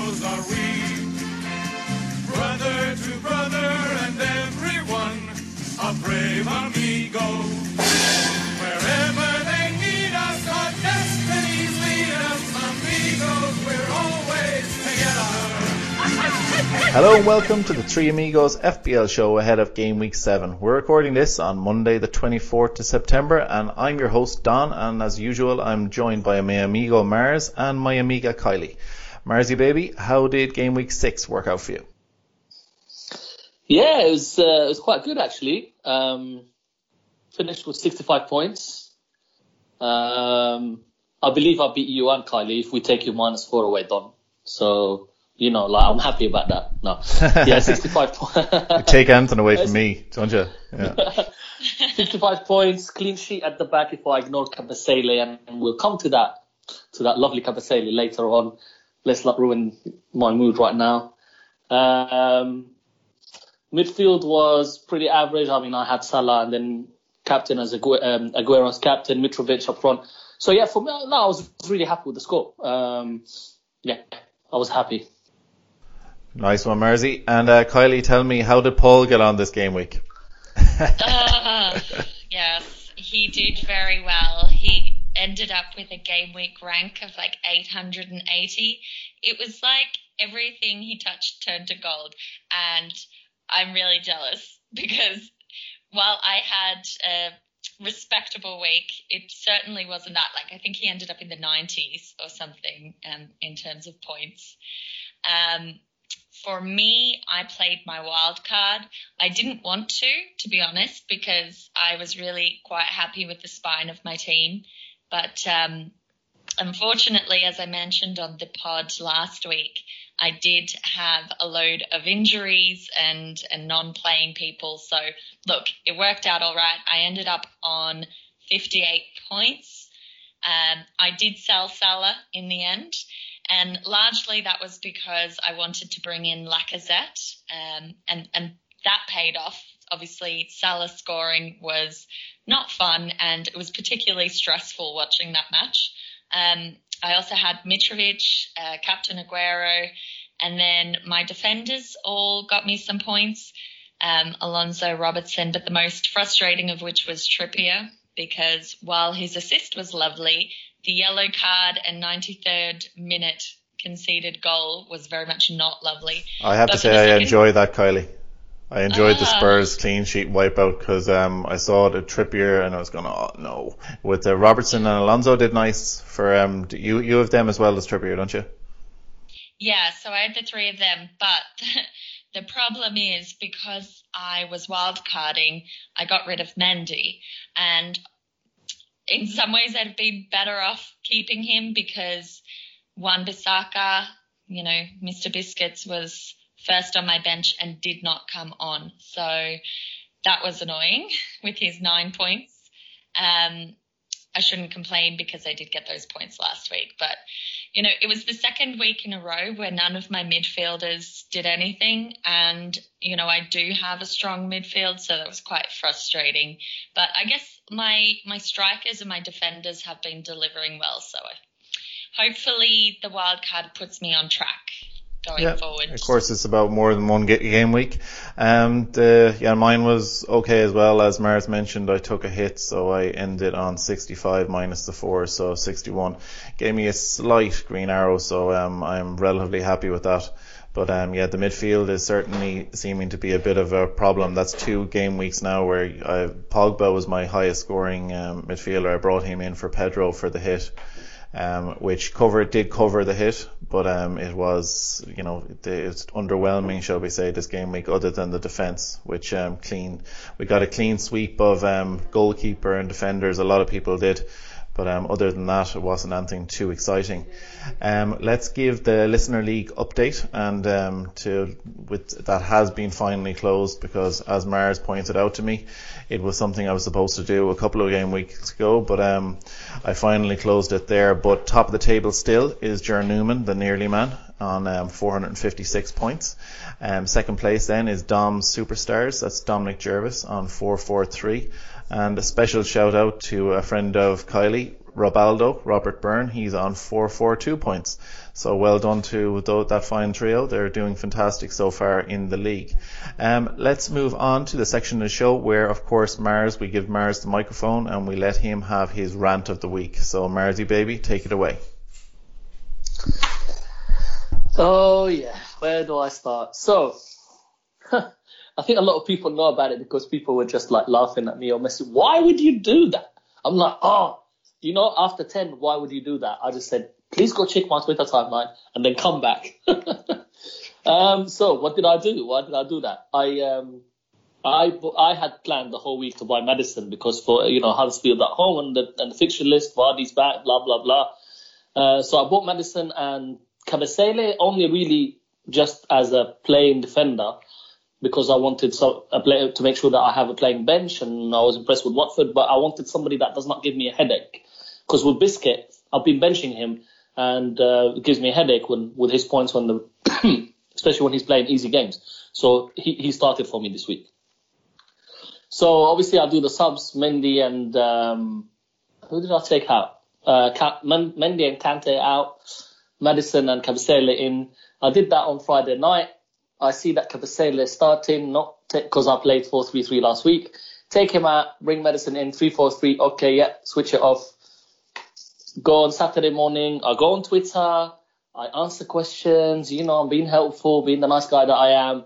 amigos are we. Brother to brother and everyone, a brave amigo. Wherever they need us, our destinies lead us, amigos, we're always together. Hello and welcome to the Three Amigos FPL show ahead of game week 7. We're recording this on Monday the 24th of September and I'm your host Don and as usual I'm joined by my amigo Mars and my amiga Kylie. Marsy baby, how did game week 6 work out for you? Yeah, it was uh, it was quite good actually. Um, finished with 65 points. Um, I believe I beat you and Kylie if we take you minus four away, Don. So you know, like I'm happy about that. No, yeah, 65 points. Take Anton away from me, don't you? Yeah. 65 points, clean sheet at the back if I ignore Kabasele, and, and we'll come to that to that lovely Kabasele later on. Let's not ruin my mood right now. Um, midfield was pretty average. I mean, I had Salah and then captain as Agu- um, Aguero's captain, Mitrovic up front. So yeah, for me, no, I was really happy with the score. Um, yeah, I was happy. Nice one, Marsy. And uh, Kylie, tell me, how did Paul get on this game week? Ah, yes, he did very well. Ended up with a game week rank of like 880. It was like everything he touched turned to gold. And I'm really jealous because while I had a respectable week, it certainly wasn't that. Like, I think he ended up in the 90s or something um, in terms of points. Um, for me, I played my wild card. I didn't want to, to be honest, because I was really quite happy with the spine of my team. But um, unfortunately, as I mentioned on the pod last week, I did have a load of injuries and, and non-playing people. So look, it worked out all right. I ended up on 58 points. Um, I did sell Salah in the end. And largely that was because I wanted to bring in Lacazette, um, and, and that paid off. Obviously, Salah scoring was not fun, and it was particularly stressful watching that match. Um, I also had Mitrovic, uh, Captain Aguero, and then my defenders all got me some points. Um, Alonso Robertson, but the most frustrating of which was Trippier, because while his assist was lovely, the yellow card and 93rd minute conceded goal was very much not lovely. I have But to say I second- enjoyed that, Kylie. I enjoyed the Ah. Spurs clean sheet wipeout because um, I saw the Trippier and I was going, oh no. With uh, Robertson and Alonso did nice for um, you you have them as well as Trippier, don't you? Yeah, so I had the three of them, but the problem is because I was wildcarding, I got rid of Mendy, and in some ways I'd been better off keeping him because Wan-Bissaka, you know, Mr. Biscuits was first on my bench and did not come on, so that was annoying with his nine points. Um, I shouldn't complain because I did get those points last week, but you know, it was the second week in a row where none of my midfielders did anything. And, you know, I do have a strong midfield, so that was quite frustrating. But I guess my, my strikers and my defenders have been delivering well. So I, hopefully the wild card puts me on track going Yeah, forward. Of course, it's about more than one game week. Um, the, yeah, mine was okay as well. As Mars mentioned, I took a hit, so I ended on 65 minus the 4, so 61. Gave me a slight green arrow, so um, I'm relatively happy with that. But um, yeah, the midfield is certainly seeming to be a bit of a problem. That's two game weeks now where I, Pogba was my highest scoring um, midfielder. I brought him in for Pedro for the hit um, which cover did cover the hit, but um, it was you know it's underwhelming, shall we say, this game week. Other than the defence, which um, clean, we got a clean sweep of um, goalkeeper and defenders. A lot of people did. But um, other than that, it wasn't anything too exciting. Um, let's give the listener league update, and um, to with that has been finally closed because, as Mars pointed out to me, it was something I was supposed to do a couple of game weeks ago, but um, I finally closed it there. But top of the table still is Jer Newman, the nearly man, on um, 456 points. Um, second place then is Dom Superstars. That's Dominic Jervis on 443. And a special shout out to a friend of Kylie, Robaldo, Robert Byrne, he's on 442 points. So well done to that fine trio. They're doing fantastic so far in the league. Um, let's move on to the section of the show where, of course, Mars, we give Mars the microphone and we let him have his rant of the week. So Marsy baby, take it away. Oh yeah, where do I start? So, I think a lot of people know about it because people were just like laughing at me or messing. Why would you do that? I'm like, oh, you know, after 10, why would you do that? I just said, please go check my Twitter timeline and then come back. um, so what did I do? Why did I do that? I, um, I, I had planned the whole week to buy Maddison because for, you know, Huddersfield at home and the, and the fixture list, Vardy's back, blah, blah, blah. Uh, so I bought Maddison and Kabasele only really just as a playing defender because I wanted so a player to make sure that I have a playing bench, and I was impressed with Watford. But I wanted somebody that does not give me a headache, because with Biscuit, I've been benching him, and uh, it gives me a headache when with his points when the, especially when he's playing easy games. So he he started for me this week. So obviously I do the subs, Mendy and um, who did I take out? Uh, Mendy and Kante out, Maddison and Kabasele in. I did that on Friday night. I see that Kabasele is starting, not because I played 4-3-3 last week. Take him out, bring Maddison in, 3-4-3. Okay, yeah, switch it off. Go on Saturday morning. I go on Twitter. I answer questions. You know, I'm being helpful, being the nice guy that I am.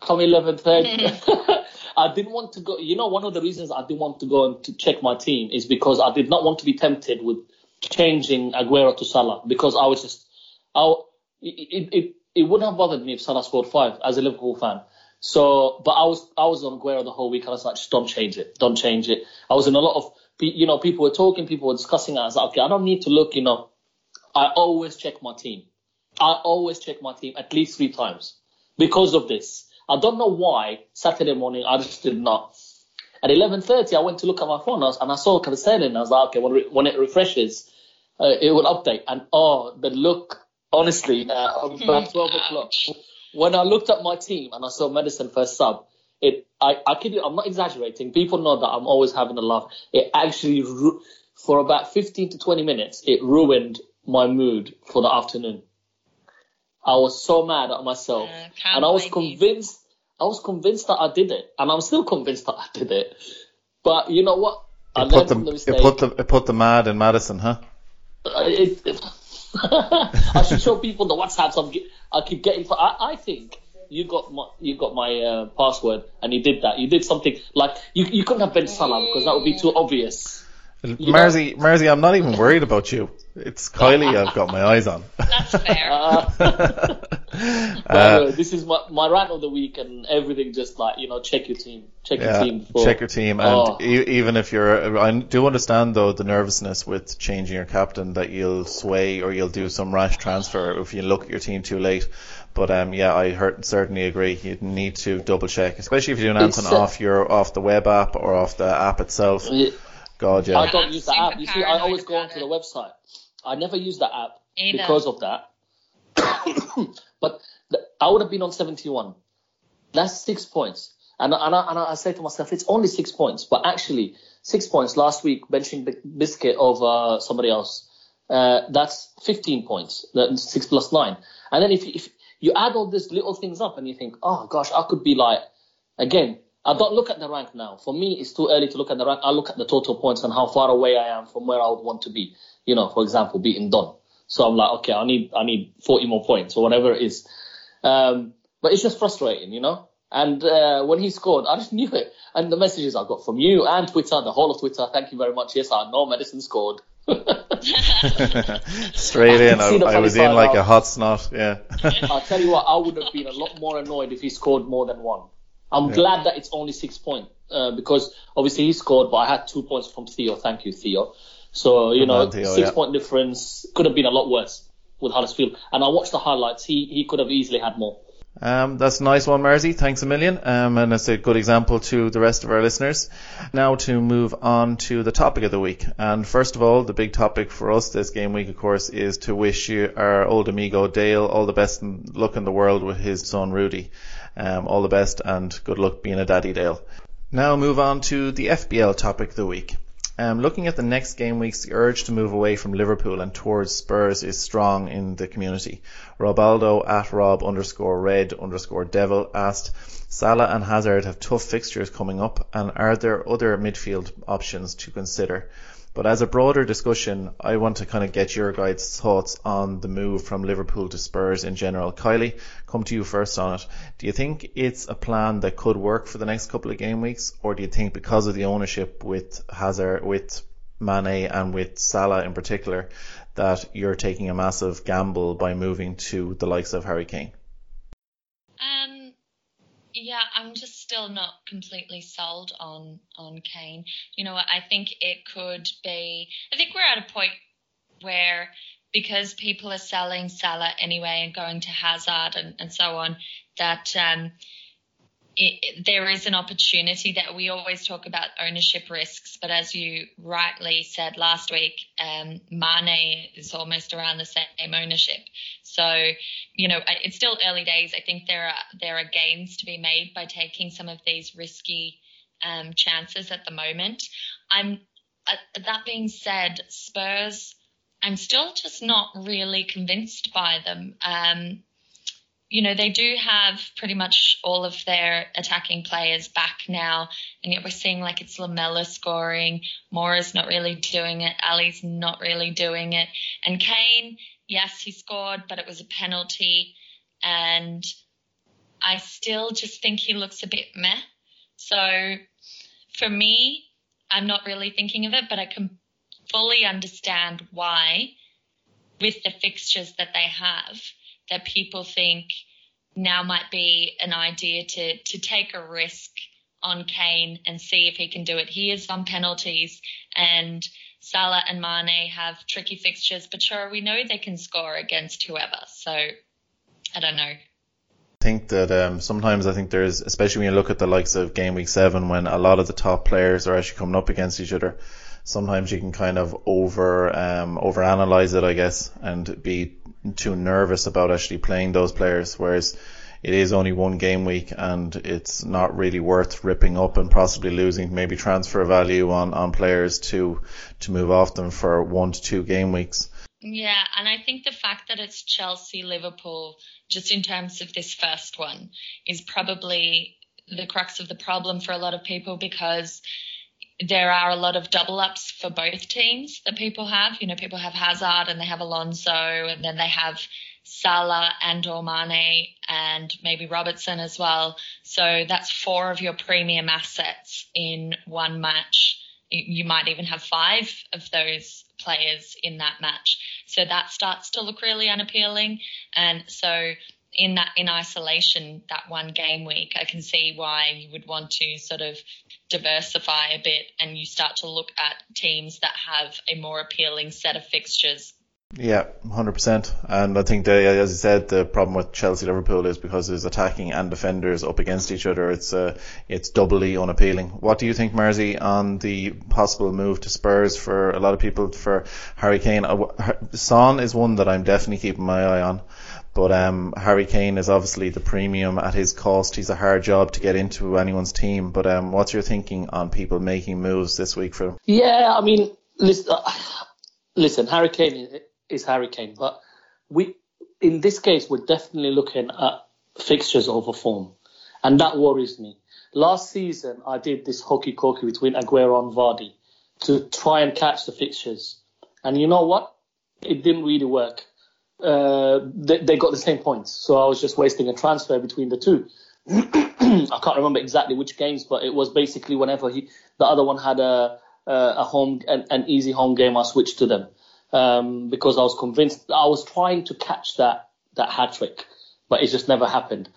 Come 11:30. I didn't want to go. You know, one of the reasons I didn't want to go and to check my team is because I did not want to be tempted with changing Aguero to Salah because I was just, I, it, it, it wouldn't have bothered me if Salah scored five as a Liverpool fan. So, but I was I was on Aguero the whole week. I was like, just don't change it, don't change it. I was in a lot of, you know, people were talking, people were discussing. I was like, okay, I don't need to look. You know, I always check my team. I always check my team at least three times because of this. I don't know why. Saturday morning, I just did not. At 11:30, I went to look at my phone and I saw Kabasele and I was like, okay, when, when it refreshes, uh, it will update. And oh, the look honestly, uh, about 12 o'clock, when I looked at my team and I saw Maddison first sub, it, I, I kid you, I'm not exaggerating. People know that I'm always having a laugh. It actually, ru- for about 15 to 20 minutes, it ruined my mood for the afternoon. I was so mad at myself, uh, and I was convinced. You. I was convinced that I did it, and I'm still convinced that I did it. But you know what? I it put the, the it put the it put the mad in Maddison, huh? Uh, it, it, I should show people the WhatsApps I'm get, I keep getting. I, I think you got my you got my uh, password and you did that. You did something like you you couldn't have been Salah because that would be too obvious. Marzi, Marzi, I'm not even worried about you. It's Kylie I've got my eyes on. That's fair. Uh, uh, this is my, my rant of the week and everything just like, you know, check your team. Check yeah, your team. Before. Check your team. And oh. e- even if you're, I do understand though the nervousness with changing your captain that you'll sway or you'll do some rash transfer if you look at your team too late. But um, yeah, I heard, certainly agree. You need to double check, especially if you're doing anything uh, off your off the web app or off the app itself. Yeah. God, yeah. I don't use the app. You see, I always go onto the website. I never use the app Either. because of that. but I would have been on 71. That's six points. And, and, I, and I say to myself, it's only six points. But actually, six points last week, benching Biscuit over somebody else. Uh, that's 15 points. That's six plus nine. And then if, if you add all these little things up and you think, oh gosh, I could be like, again, I don't look at the rank now. For me, it's too early to look at the rank. I look at the total points and how far away I am from where I would want to be. You know, for example, beating Don. So I'm like, okay, I need I need 40 more points or whatever it is. Um, but it's just frustrating, you know. And uh, when he scored, I just knew it. And the messages I got from you and Twitter, the whole of Twitter, thank you very much. Yes, I know Maddison scored. Straight in. I, I was in like out. a hot snot. Yeah. I'll tell you what, I would have been a lot more annoyed if he scored more than one. I'm yeah. glad that it's only six points uh, because obviously he scored, but I had two points from Theo. Thank you, Theo. So you know, Theo, six yeah. point difference could have been a lot worse with Huddersfield. And I watched the highlights. He he could have easily had more. Um, that's a nice one, Marzi. Thanks a million. Um, and it's a good example to the rest of our listeners. Now to move on to the topic of the week. And first of all, the big topic for us this game week, of course, is to wish you our old amigo Dale all the best luck in the world with his son Rudy. Um, all the best and good luck being a daddy Dale. Now move on to the FPL topic of the week. Um, looking at the next game weeks, the urge to move away from Liverpool and towards Spurs is strong in the community. Robaldo at Rob underscore red underscore devil asked, Salah and Hazard have tough fixtures coming up and are there other midfield options to consider? But as a broader discussion, I want to kind of get your guys' thoughts on the move from Liverpool to Spurs in general. Kylie, come to you first on it. Do you think it's a plan that could work for the next couple of game weeks, or do you think because of the ownership with Hazard, with Mane, and with Salah in particular, that you're taking a massive gamble by moving to the likes of Harry Kane? Um, Yeah, I'm just still not completely sold on on Kane. You know, I think it could be. I think we're at a point where because people are selling Salah anyway and going to Hazard and, and so on, that um, it, there is an opportunity that we always talk about ownership risks, but as you rightly said last week, um, Mane is almost around the same ownership. So, you know, it's still early days. I think there are there are gains to be made by taking some of these risky um, chances at the moment. I'm uh, that being said, Spurs. I'm still just not really convinced by them. Um, you know, they do have pretty much all of their attacking players back now, and yet we're seeing like it's Lamela scoring, Moura's not really doing it, Alli's not really doing it, and Kane, yes, he scored, but it was a penalty, and I still just think he looks a bit meh. So for me, I'm not really thinking of it, but I can fully understand why, with the fixtures that they have that people think now might be an idea to to take a risk on Kane and see if he can do it. He is on penalties and Salah and Mane have tricky fixtures, but sure, we know they can score against whoever. So I don't know. I think that um, sometimes I think there's, especially when you look at the likes of game week seven, when a lot of the top players are actually coming up against each other. Sometimes you can kind of over um, over analyze it, I guess, and be too nervous about actually playing those players, whereas it is only one game week and it's not really worth ripping up and possibly losing maybe transfer value on, on players to to move off them for one to two game weeks. Yeah, and I think the fact that it's Chelsea Liverpool, just in terms of this first one, is probably the crux of the problem for a lot of people because there are a lot of double ups for both teams that people have. You know, people have Hazard and they have Alonso, and then they have Salah and Ormane and maybe Robertson as well. So that's four of your premium assets in one match. You might even have five of those players in that match. So that starts to look really unappealing. And so in that in isolation that one game week, I can see why you would want to sort of diversify a bit and you start to look at teams that have a more appealing set of fixtures. Yeah, 100%. And I think, that, as you said, the problem with Chelsea Liverpool is because there's attacking and defenders up against each other. It's uh, it's doubly unappealing. What do you think, Marzi, on the possible move to Spurs for a lot of people for Harry Kane? Uh, Son is one that I'm definitely keeping my eye on. But um, Harry Kane is obviously the premium at his cost. He's a hard job to get into anyone's team. But um, what's your thinking on people making moves this week for him? Yeah, I mean, listen, uh, listen Harry Kane is Harry Kane, but we, in this case, we're definitely looking at fixtures over form, and that worries me. Last season, I did this hokey cokey between Aguero and Vardy to try and catch the fixtures, and you know what? It didn't really work uh, they, they, got the same points. So I was just wasting a transfer between the two. I can't remember exactly which games, but it was basically whenever he, the other one had a, a home, an, an easy home game, I switched to them. Um, because I was convinced I was trying to catch that, that hat trick, but it just never happened.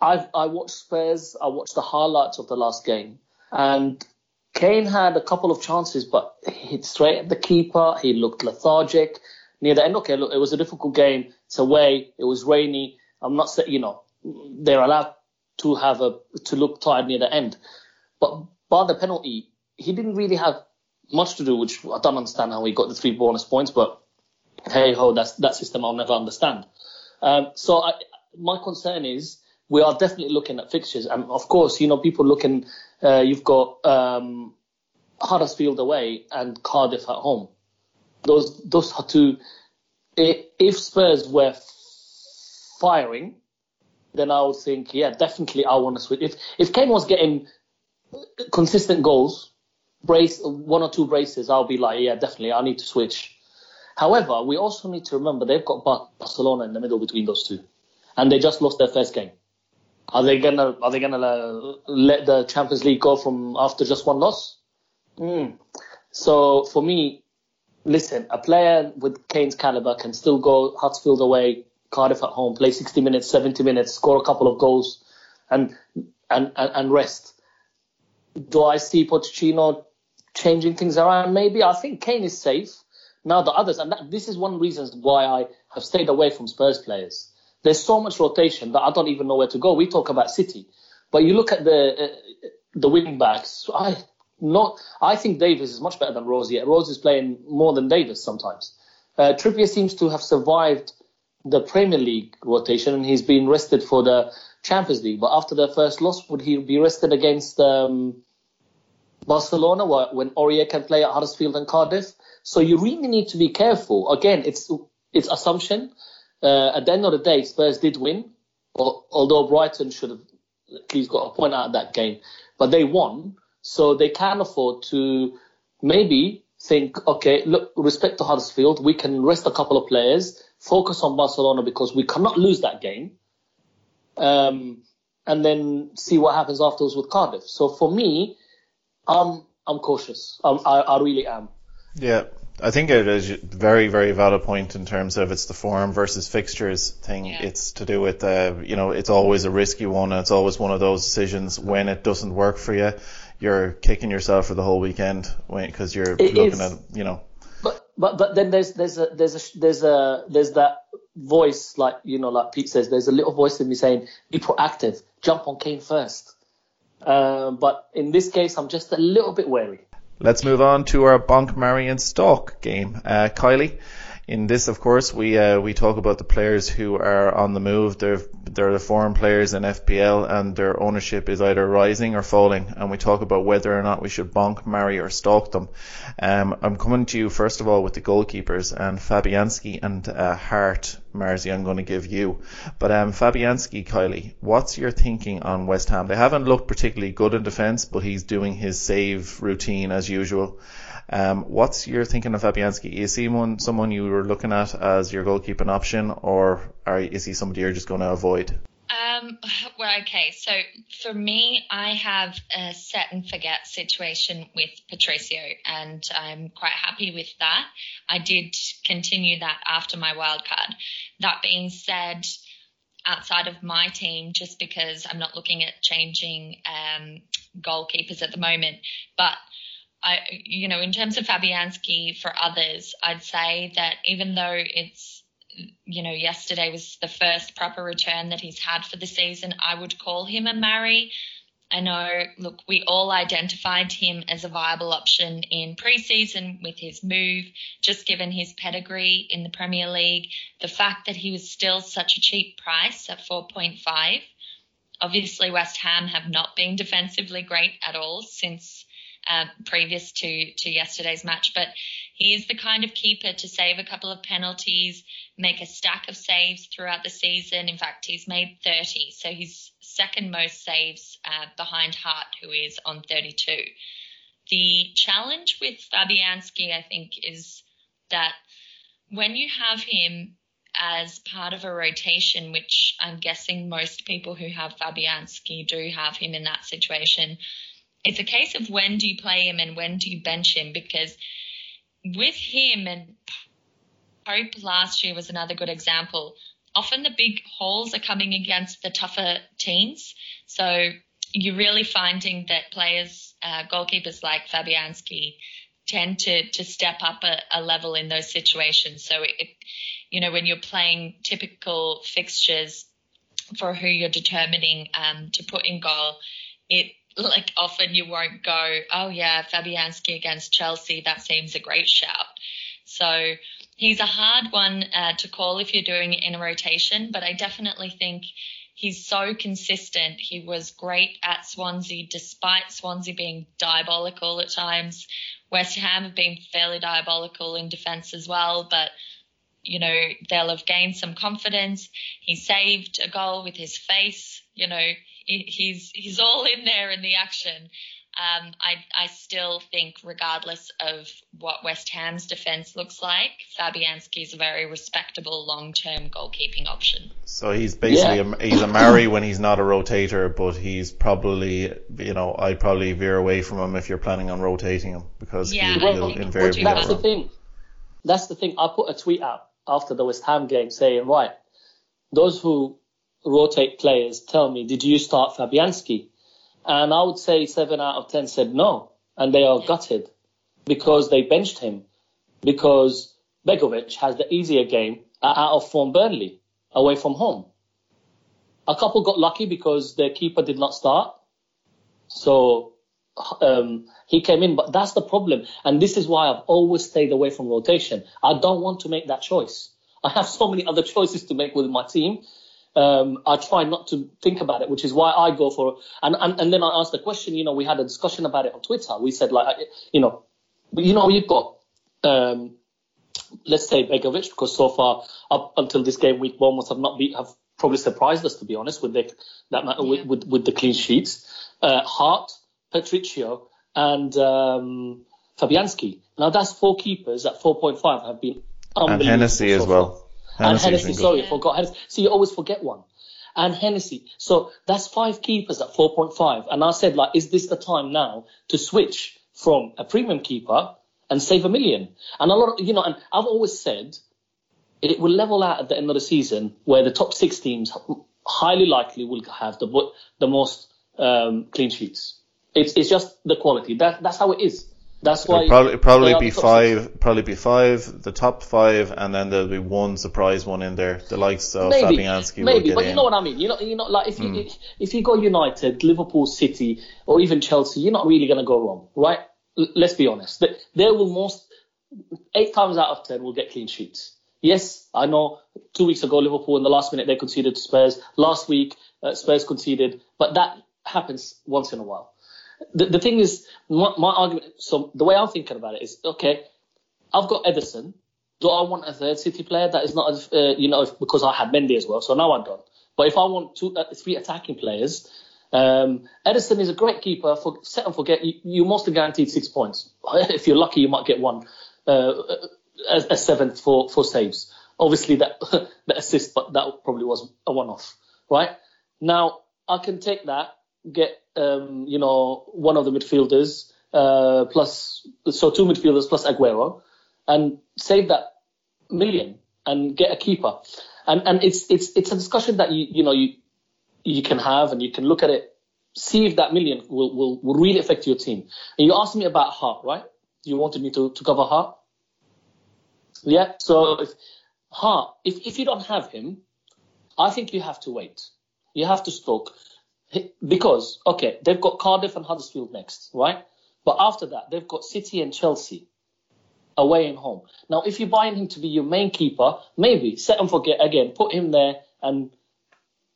I've, I watched Spurs, I watched the highlights of the last game, and Kane had a couple of chances, but he hit straight at the keeper. He looked lethargic near the end. Okay, look, it was a difficult game. It's away. It was rainy. I'm not saying, you know, they're allowed to have a, to look tired near the end. But by the penalty, he didn't really have much to do, which I don't understand how he got the three bonus points, but hey ho, that's that system I'll never understand. Um, so I, my concern is we are definitely looking at fixtures, and of course, you know, people looking. Uh, you've got um, Huddersfield away and Cardiff at home. Those those are two. If Spurs were firing, then I would think, yeah, definitely I want to switch. If if Kane was getting consistent goals, brace one or two braces, I'll be like, yeah, definitely I need to switch. However, we also need to remember they've got Barcelona in the middle between those two, and they just lost their first game. Are they gonna Are they gonna let the Champions League go from after just one loss? Mm. So for me, listen, a player with Kane's caliber can still go Huddersfield away, Cardiff at home, play 60 minutes, 70 minutes, score a couple of goals, and and and, and rest. Do I see Pochettino changing things around? Maybe. I think Kane is safe. Now the others, and that, this is one reason why I have stayed away from Spurs players. There's so much rotation that I don't even know where to go. We talk about City, but you look at the uh, the wing backs. I not. I think Davies is much better than Rose. Yet Rose is playing more than Davies sometimes. Uh, Trippier seems to have survived the Premier League rotation, and he's been rested for the Champions League. But after the first loss, would he be rested against um, Barcelona when Aurier can play at Huddersfield and Cardiff? So you really need to be careful. Again, it's it's assumption. Uh, at the end of the day, Spurs did win, although Brighton should have at least got a point out of that game. But they won, so they can afford to maybe think, okay, look, respect to Huddersfield, we can rest a couple of players, focus on Barcelona because we cannot lose that game, um, and then see what happens afterwards with Cardiff. So for me, I'm I'm cautious. I, I really am. Yeah, I think it is a very, very valid point in terms of it's the form versus fixtures thing. Yeah. It's to do with, uh, you know, it's always a risky one. And it's always one of those decisions when it doesn't work for you, you're kicking yourself for the whole weekend because you're it looking is. at, you know. But but but then there's there's a there's a there's a there's that voice like you know like Pete says there's a little voice in me saying be proactive, jump on Kane first. Uh, but in this case, I'm just a little bit wary. Let's move on to our Bonk, Marion Stalk game. Uh, Kylie, in this, of course, we uh, we talk about the players who are on the move. They're they're the foreign players in FPL, and their ownership is either rising or falling. And we talk about whether or not we should bonk, marry, or stalk them. Um, I'm coming to you first of all with the goalkeepers and Fabianski and uh, Hart. Marzi, I'm going to give you. But um, Fabianski, Kylie, what's your thinking on West Ham? They haven't looked particularly good in defence, but he's doing his save routine as usual. Um, what's your thinking of Fabianski? Is he one, someone you were looking at as your goalkeeping option, or are, is he somebody you're just going to avoid? Um, well, okay. So for me, I have a set and forget situation with Patricio, and I'm quite happy with that. I did continue that after my wild card. That being said, outside of my team, just because I'm not looking at changing um, goalkeepers at the moment, but I, you know, in terms of Fabianski for others, I'd say that even though it's, you know, yesterday was the first proper return that he's had for the season, I would call him a marry. I know, look, we all identified him as a viable option in preseason with his move, just given his pedigree in the Premier League, the fact that he was still such a cheap price at 4.5. Obviously, West Ham have not been defensively great at all since uh, previous to to yesterday's match. But he is the kind of keeper to save a couple of penalties, make a stack of saves throughout the season. In fact, he's made 30, so he's second most saves uh, behind Hart, who is on 32. The challenge with Fabianski, I think, is that when you have him as part of a rotation, which I'm guessing most people who have Fabianski do have him in that situation, it's a case of when do you play him and when do you bench him because with him and Pope last year was another good example. Often the big holes are coming against the tougher teams. So you're really finding that players, uh, goalkeepers like Fabianski, tend to to step up a, a level in those situations. So it, you know, when you're playing typical fixtures for who you're determining um, to put in goal, it like often you won't go, oh yeah, Fabianski against Chelsea, that seems a great shout. So he's a hard one uh, to call if you're doing it in a rotation, but I definitely think he's so consistent. He was great at Swansea, despite Swansea being diabolical at times. West Ham have been fairly diabolical in defence as well, but you know they'll have gained some confidence. He saved a goal with his face. You know he's he's all in there in the action. Um, I, I still think, regardless of what West Ham's defence looks like, Fabianski is a very respectable long-term goalkeeping option. So he's basically yeah. a, he's a Mari when he's not a rotator, but he's probably you know I'd probably veer away from him if you're planning on rotating him because yeah, he will invariably. That's the thing. That's the thing. I put a tweet out after the West Ham game saying, right, those who rotate players tell me, did you start Fabianski? And I would say seven out of ten said no, and they are gutted because they benched him because Begovic has the easier game out of form Burnley away from home. A couple got lucky because their keeper did not start, so um, he came in. But that's the problem, and this is why I've always stayed away from rotation. I don't want to make that choice. I have so many other choices to make with my team um, I try not to think about it, which is why I go for and, and and then I asked the question. You know, we had a discussion about it on Twitter. We said like, you know, you know, you've got um, let's say Begovic because so far up until this game week, Bournemouth have not be have probably surprised us to be honest with the, that matter yeah. with, with, with the clean sheets. Uh, Hart, Patricio, and um, Fabianski. Now that's four keepers at 4.5 have been unbelievable. And Hennessy so as well. And Hennessy, sorry, I forgot Hennessy. So you always forget one. And Hennessy. So that's five keepers at 4.5. And I said, like, is this the time now to switch from a premium keeper and save a million? And a lot of, you know, and I've always said it will level out at the end of the season where the top six teams highly likely will have the, the most um, clean sheets. It's, it's just the quality. That, that's how it is. That's why it'll probably probably be five, six. probably be five, the top five, and then there'll be one surprise one in there, the likes of maybe, Fabianski. Maybe, but in. you know what I mean. You know, you know, like if you mm. if, you go United, Liverpool, City, or even Chelsea, you're not really going to go wrong, right? L- let's be honest. They will most eight times out of ten will get clean sheets. Yes, I know. Two weeks ago, Liverpool in the last minute they conceded to Spurs. Last week, uh, Spurs conceded, but that happens once in a while the, the thing is, my, my, argument, so the way I'm thinking about it is, okay, I've got Ederson. Do I want a third City player that is not, uh, you know, because I had Mendy as well, so now I don't. But if I want two, uh, three attacking players, um, Ederson is a great keeper. For set and forget, you, you're mostly guaranteed six points. if you're lucky, you might get one, uh, a, a seventh for, for saves. Obviously, that the assist, but that probably was a one-off, right? Now I can take that, get um, you know, one of the midfielders, uh, plus, so two midfielders plus Aguero, and save that million and get a keeper. And, and it's, it's, it's a discussion that you, you know, you, you can have and you can look at it, see if that million will, will, will really affect your team. And you asked me about Hart, right? You wanted me to, to cover Hart? Yeah. So if Hart, if, if you don't have him, I think you have to wait. You have to stock because okay, they've got Cardiff and Huddersfield next, right? But after that, they've got City and Chelsea away and home. Now, if you're buying him to be your main keeper, maybe set and forget again, put him there, and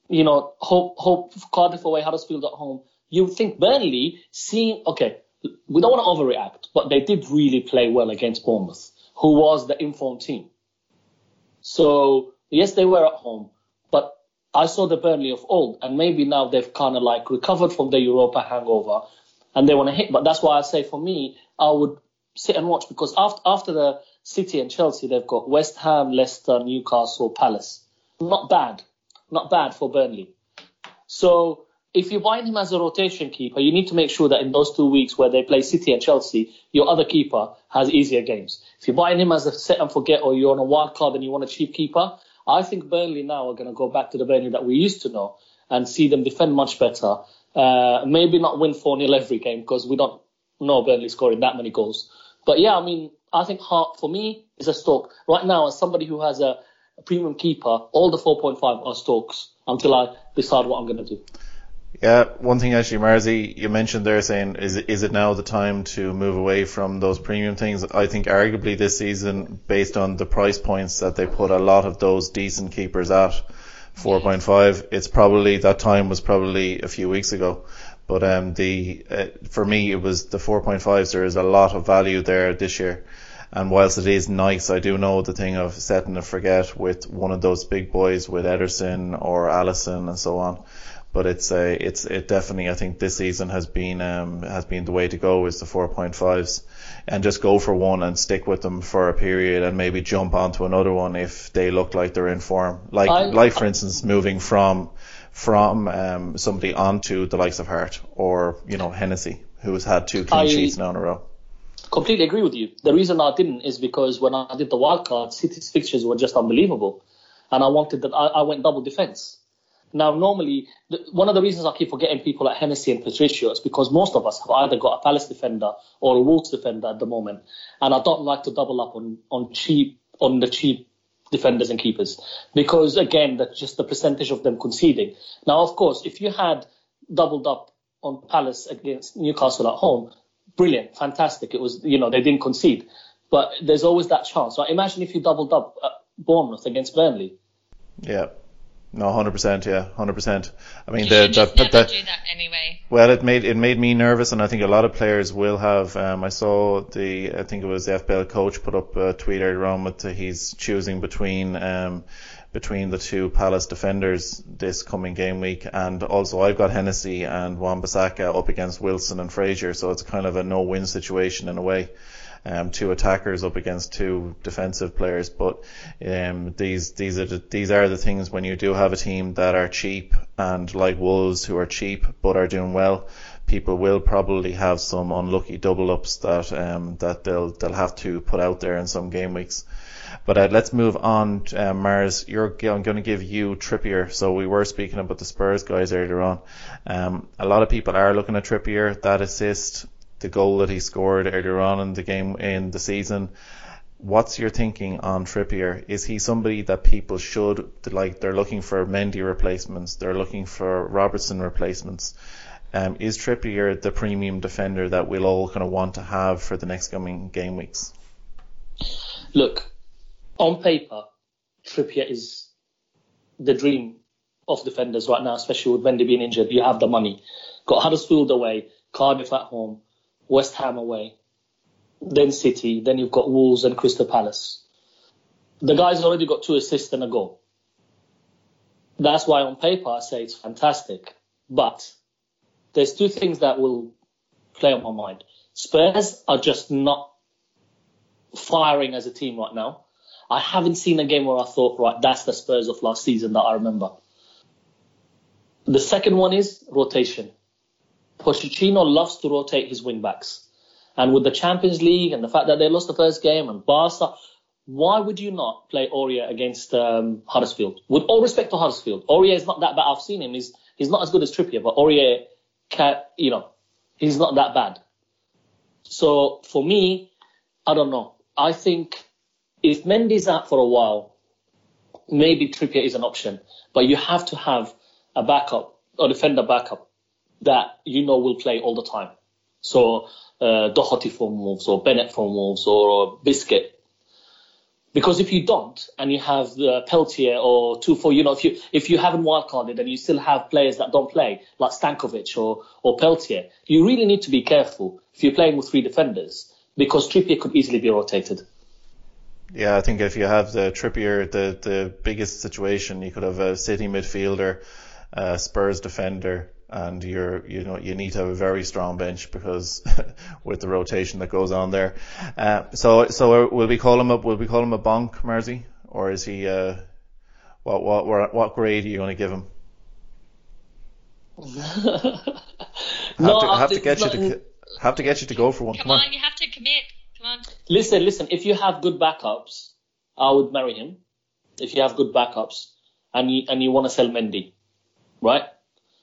you know, hope hope Cardiff away, Huddersfield at home. You think Burnley, seeing okay, we don't want to overreact, but they did really play well against Bournemouth, who was the informed team. So yes, they were at home, I saw the Burnley of old, and maybe now they've kind of like recovered from the Europa hangover, and they want to hit. But that's why I say for me, I would sit and watch because after after the City and Chelsea, they've got West Ham, Leicester, Newcastle, Palace. Not bad, not bad for Burnley. So if you're buying him as a rotation keeper, you need to make sure that in those two weeks where they play City and Chelsea, your other keeper has easier games. If you're buying him as a set and forget or you're on a wild card and you want a cheap keeper, I think Burnley now are going to go back to the Burnley that we used to know and see them defend much better. Uh, maybe not win 4 0 every game because we don't know Burnley scoring that many goals. But yeah, I mean, I think Hart for me is a Stoke. Right now, as somebody who has a, a premium keeper, all the 4.5 are Stokes until I decide what I'm going to do. Yeah, one thing actually, Marzi, you mentioned there saying, is is it now the time to move away from those premium things? I think arguably this season, based on the price points that they put a lot of those decent keepers at, 4.5. It's probably that time was probably a few weeks ago. But um, the uh, for me it was the 4.5s. There is a lot of value there this year. And whilst it is nice, I do know the thing of setting a forget with one of those big boys with Ederson or Alisson and so on. But it's a, it's, it definitely, I think this season has been, um, has been the way to go is the 4.5s and just go for one and stick with them for a period and maybe jump onto another one if they look like they're in form. Like, I- like for instance, moving from, from, um, somebody onto the likes of Hart or, you know, Hennessy, who has had two clean I- sheets now in a row. completely agree with you. The reason I didn't is because when I did the wild card, City's fixtures were just unbelievable, and I wanted that. I, I went double defense. Now, normally, one of the reasons I keep forgetting people like Hennessy and Patricio is because most of us have either got a Palace defender or a Wolves defender at the moment, and I don't like to double up on on cheap on the cheap defenders and keepers because again, that's just the percentage of them conceding. Now, of course, if you had doubled up on Palace against Newcastle at home, brilliant, fantastic. It was, you know, they didn't concede. But there's always that chance. Right? Imagine if you doubled up at Bournemouth against Burnley. Yeah. No, hundred percent. Yeah, hundred percent. I mean, the, the, the, do that anyway. well, it made it made me nervous, and I think a lot of players will have. Um, I saw the, I think it was the FPL coach put up a tweet earlier on with the, he's choosing between um, between the two Palace defenders this coming game week, and also I've got Hennessy and Wan-Bissaka up against Wilson and Fraser, so it's kind of a no-win situation in a way. Um, two attackers up against two defensive players, but um, these these are the, these are the things when you do have a team that are cheap and like Wolves who are cheap but are doing well. People will probably have some unlucky double ups that um, that they'll they'll have to put out there in some game weeks. But uh, let's move on. Uh, Mars, you're, I'm going to give you Trippier. So we were speaking about the Spurs guys earlier on. Um, a lot of people are looking at Trippier. That assist, the goal that he scored earlier on in the game in the season. What's your thinking on Trippier? Is he somebody that people should like? They're looking for Mendy replacements. They're looking for Robertson replacements. Um, is Trippier the premium defender that we'll all kind of want to have for the next coming game weeks? Look, on paper, Trippier is the dream of defenders right now, especially with Mendy being injured. You have the money. Got Huddersfield away, Cardiff at home, West Ham away, then City, then you've got Wolves and Crystal Palace. The guy's already got two assists and a goal. That's why on paper I say it's fantastic. But there's two things that will play on my mind. Spurs are just not firing as a team right now. I haven't seen a game where I thought, right, that's the Spurs of last season that I remember. The second one is rotation. Pochettino loves to rotate his wing backs. And with the Champions League and the fact that they lost the first game and Barca, why would you not play Aurier against um, Huddersfield? With all respect to Huddersfield, Aurier is not that bad. I've seen him. He's he's not as good as Trippier, but Aurier, can, you know, he's not that bad. So for me, I don't know. I think if Mendy's out for a while, maybe Trippier is an option, but you have to have a backup, a defender backup that you know will play all the time. So uh, Doherty from Wolves or Bennett from Wolves or Biscuit. Because if you don't, and you have the Peltier or two four, you know, if you if you haven't wildcarded and you still have players that don't play, like Stankovic or or Peltier, you really need to be careful if you're playing with three defenders because Trippier could easily be rotated. Yeah, I think if you have the Trippier, the the biggest situation, you could have a City midfielder, a Spurs defender, and you're you know you need to have a very strong bench because with the rotation that goes on there. Uh, so so will we call him a will we call him a bonk, Marzi, or is he uh, what what what what grade are you going to give him? no, to, I have to get you to have to get you to go for one. Come, Come on. on, you have to commit. Come on. Listen, listen. If you have good backups, I would marry him. If you have good backups, and you and you want to sell Mendy, right?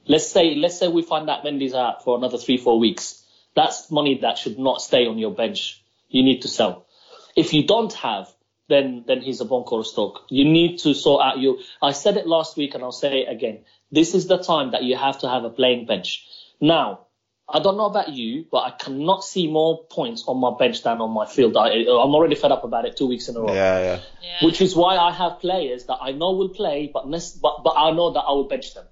Let's say let's say we find that Mendy's out for another three four weeks. That's money that should not stay on your bench. You need to sell. If you don't have, then then he's a bonk or stock. You need to sort out your. I said it last week and I'll say it again. This is the time that you have to have a playing bench. Now, I don't know about you, but I cannot see more points on my bench than on my field. I, I'm already fed up about it two weeks in a row. Yeah, yeah. Yeah. Which is why I have players that I know will play, but but but I know that I will bench them.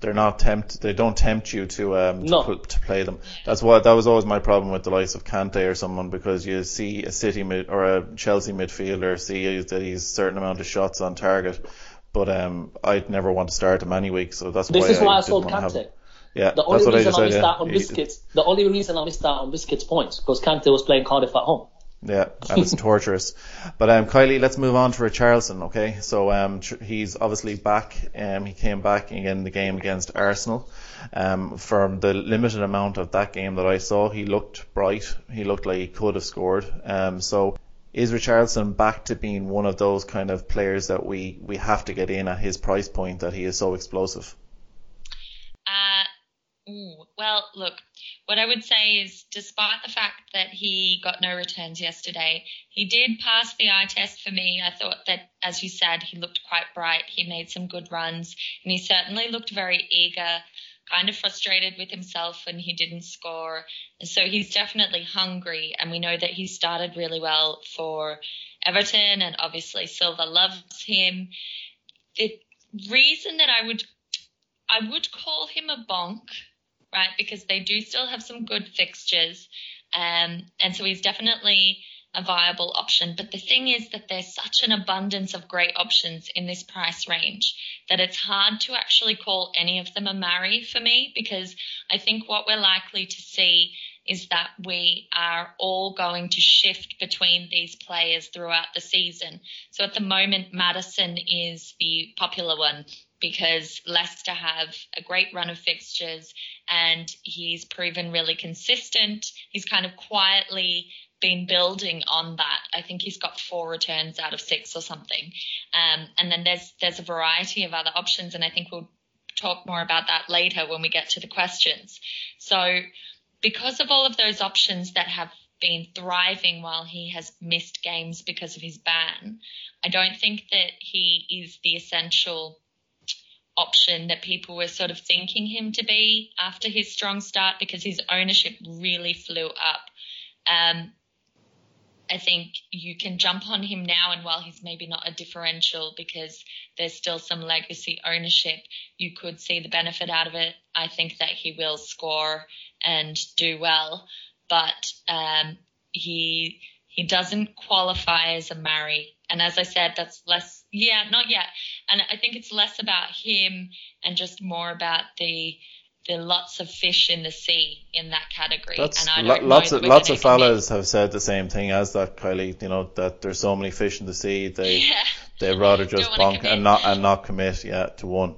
They're not tempt. They don't tempt you to um to, No. pl- to play them. That's what that was always my problem with the likes of Kante or someone because you see a City mid or a Chelsea midfielder see that he's a certain amount of shots on target, but um I'd never want to start him any week. So that's This why is why I didn't sold Kante. Yeah, The only I reason I missed Yeah. out on biscuits, the only reason I missed out on biscuits points because Kante was playing Cardiff at home. Yeah, and it's torturous. But um, Kylie, let's move on to Richarlison. Okay, so um, tr- he's obviously back. Um, he came back in the game against Arsenal. Um, from the limited amount of that game that I saw, he looked bright. He looked like he could have scored. Um, so is Richarlison back to being one of those kind of players that we we have to get in at his price point that he is so explosive? Ooh, well, look, what I would say is, despite the fact that he got no returns yesterday, he did pass the eye test for me. I thought that, as you said, he looked quite bright. He made some good runs, and he certainly looked very eager, kind of frustrated with himself when he didn't score. So he's definitely hungry, and we know that he started really well for Everton, and obviously Silva loves him. The reason that I would I would call him a bonk, right? Because they do still have some good fixtures. Um, and so he's definitely a viable option. But the thing is that there's such an abundance of great options in this price range that it's hard to actually call any of them a marry for me because I think what we're likely to see is that we are all going to shift between these players throughout the season. So at the moment, Maddison is the popular one because Leicester have a great run of fixtures and he's proven really consistent. He's kind of quietly been building on that. I think he's got four returns out of six or something. Um, and then there's there's a variety of other options, and I think we'll talk more about that later when we get to the questions. So because of all of those options that have been thriving while he has missed games because of his ban, I don't think that he is the essential option that people were sort of thinking him to be after his strong start because his ownership really flew up. Um, I think you can jump on him now, and while he's maybe not a differential because there's still some legacy ownership, you could see the benefit out of it. I think that he will score and do well, but um, he he doesn't qualify as a marry. And as I said, that's less, yeah, not yet. And I think it's less about him and just more about the the lots of fish in the sea in that category. That's and I lo- lots of lots of fellas have said the same thing as that, Kylie. You know that there's so many fish in the sea. They Yeah. they'd rather just bonk and not and not commit yeah to one.